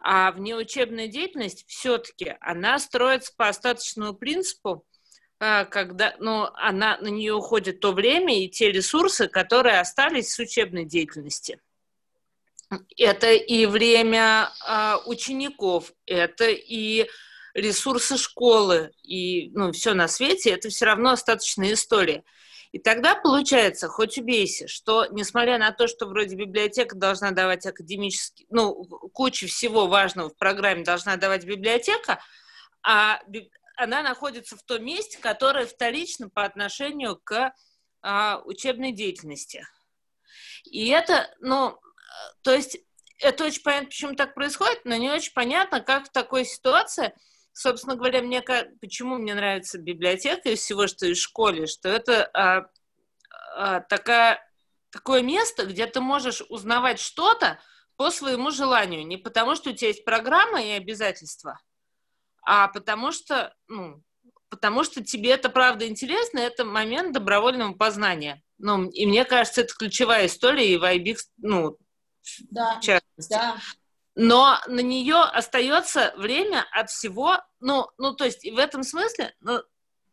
А внеучебная деятельность все-таки, она строится по остаточному принципу, а, когда ну, она, на нее уходит то время и те ресурсы, которые остались с учебной деятельности. Это и время а, учеников, это и ресурсы школы и ну, все на свете, это все равно остаточная история. И тогда получается, хоть убейся, что несмотря на то, что вроде библиотека должна давать академический, ну, кучу всего важного в программе должна давать библиотека, а она находится в том месте, которое вторично по отношению к а, учебной деятельности. И это, ну, то есть это очень понятно, почему так происходит, но не очень понятно, как в такой ситуации – собственно говоря, мне почему мне нравится библиотека из всего, что из школы, что это а, а, такая, такое место, где ты можешь узнавать что-то по своему желанию, не потому что у тебя есть программа и обязательства, а потому что, ну, потому что тебе это правда интересно, это момент добровольного познания. Ну, и мне кажется, это ключевая история и в IBX, ну, да, в частности. Да но на нее остается время от всего, ну, ну, то есть в этом смысле, ну,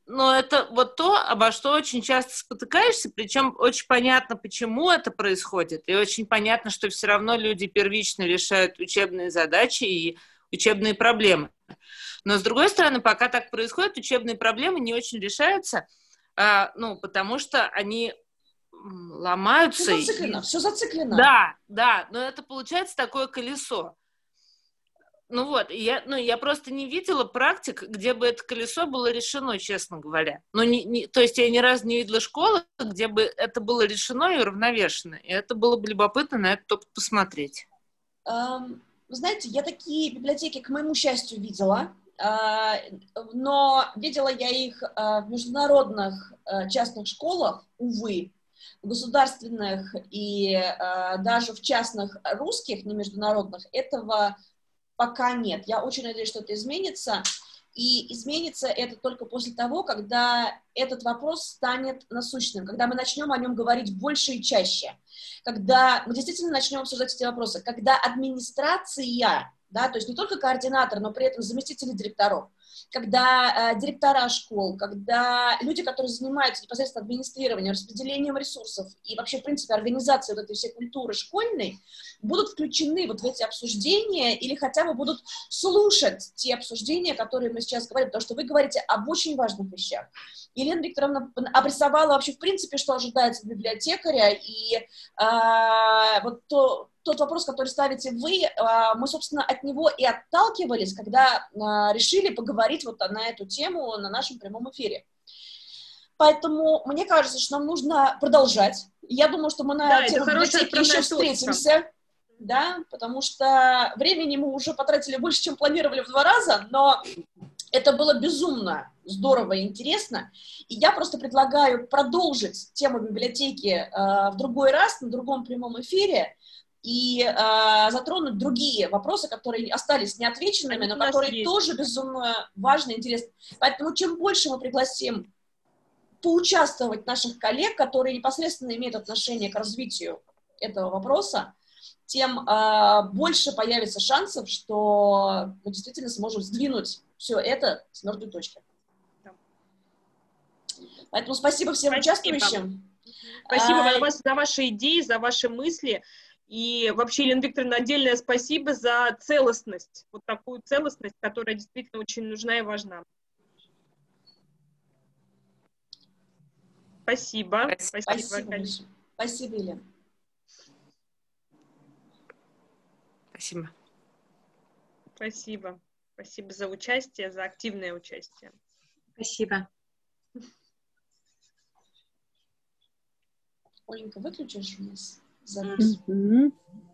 но это вот то, обо что очень часто спотыкаешься, причем очень понятно, почему это происходит, и очень понятно, что все равно люди первично решают учебные задачи и учебные проблемы. Но, с другой стороны, пока так происходит, учебные проблемы не очень решаются, а, ну, потому что они ломаются. Все зациклено, и... все зациклено. Да, да, но это получается такое колесо. Ну вот, я, ну, я просто не видела практик, где бы это колесо было решено, честно говоря. Ну, не, не, то есть я ни разу не видела школы, где бы это было решено и уравновешено. И это было бы любопытно на этот опыт посмотреть. Um, знаете, я такие библиотеки, к моему счастью, видела. Uh, но видела я их uh, в международных uh, частных школах, увы, государственных и э, даже в частных русских, не международных, этого пока нет. Я очень надеюсь, что это изменится. И изменится это только после того, когда этот вопрос станет насущным, когда мы начнем о нем говорить больше и чаще, когда мы действительно начнем обсуждать эти вопросы, когда администрация, да, то есть не только координатор, но при этом заместители директоров, когда э, директора школ, когда люди, которые занимаются непосредственно администрированием, распределением ресурсов и вообще, в принципе, организацией вот этой всей культуры школьной, будут включены вот в эти обсуждения или хотя бы будут слушать те обсуждения, которые мы сейчас говорим, потому что вы говорите об очень важных вещах. Елена Викторовна обрисовала вообще, в принципе, что ожидается от библиотекаря, и вот то, тот вопрос, который ставите вы, а, мы, собственно, от него и отталкивались, когда а, решили поговорить вот на эту тему на нашем прямом эфире. Поэтому мне кажется, что нам нужно продолжать. Я думаю, что мы на да, тему еще встретимся. Да, потому что времени мы уже потратили больше, чем планировали в два раза, но это было безумно здорово и интересно. И я просто предлагаю продолжить тему библиотеки э, в другой раз, на другом прямом эфире, и э, затронуть другие вопросы, которые остались неотвеченными, но которые есть. тоже безумно важны и интересны. Поэтому чем больше мы пригласим поучаствовать наших коллег, которые непосредственно имеют отношение к развитию этого вопроса, тем э, больше появится шансов, что мы действительно сможем сдвинуть все это с мертвой точки. Поэтому спасибо всем спасибо. участвующим. Спасибо а, вас за ваши идеи, за ваши мысли. И вообще, Елена Викторовна, отдельное спасибо за целостность, вот такую целостность, которая действительно очень нужна и важна. Спасибо. Спасибо, Спасибо, Спасибо Елена. Спасибо. Спасибо. Спасибо за участие, за активное участие. Спасибо. Оленька, выключишь у нас? запись. Mm-hmm.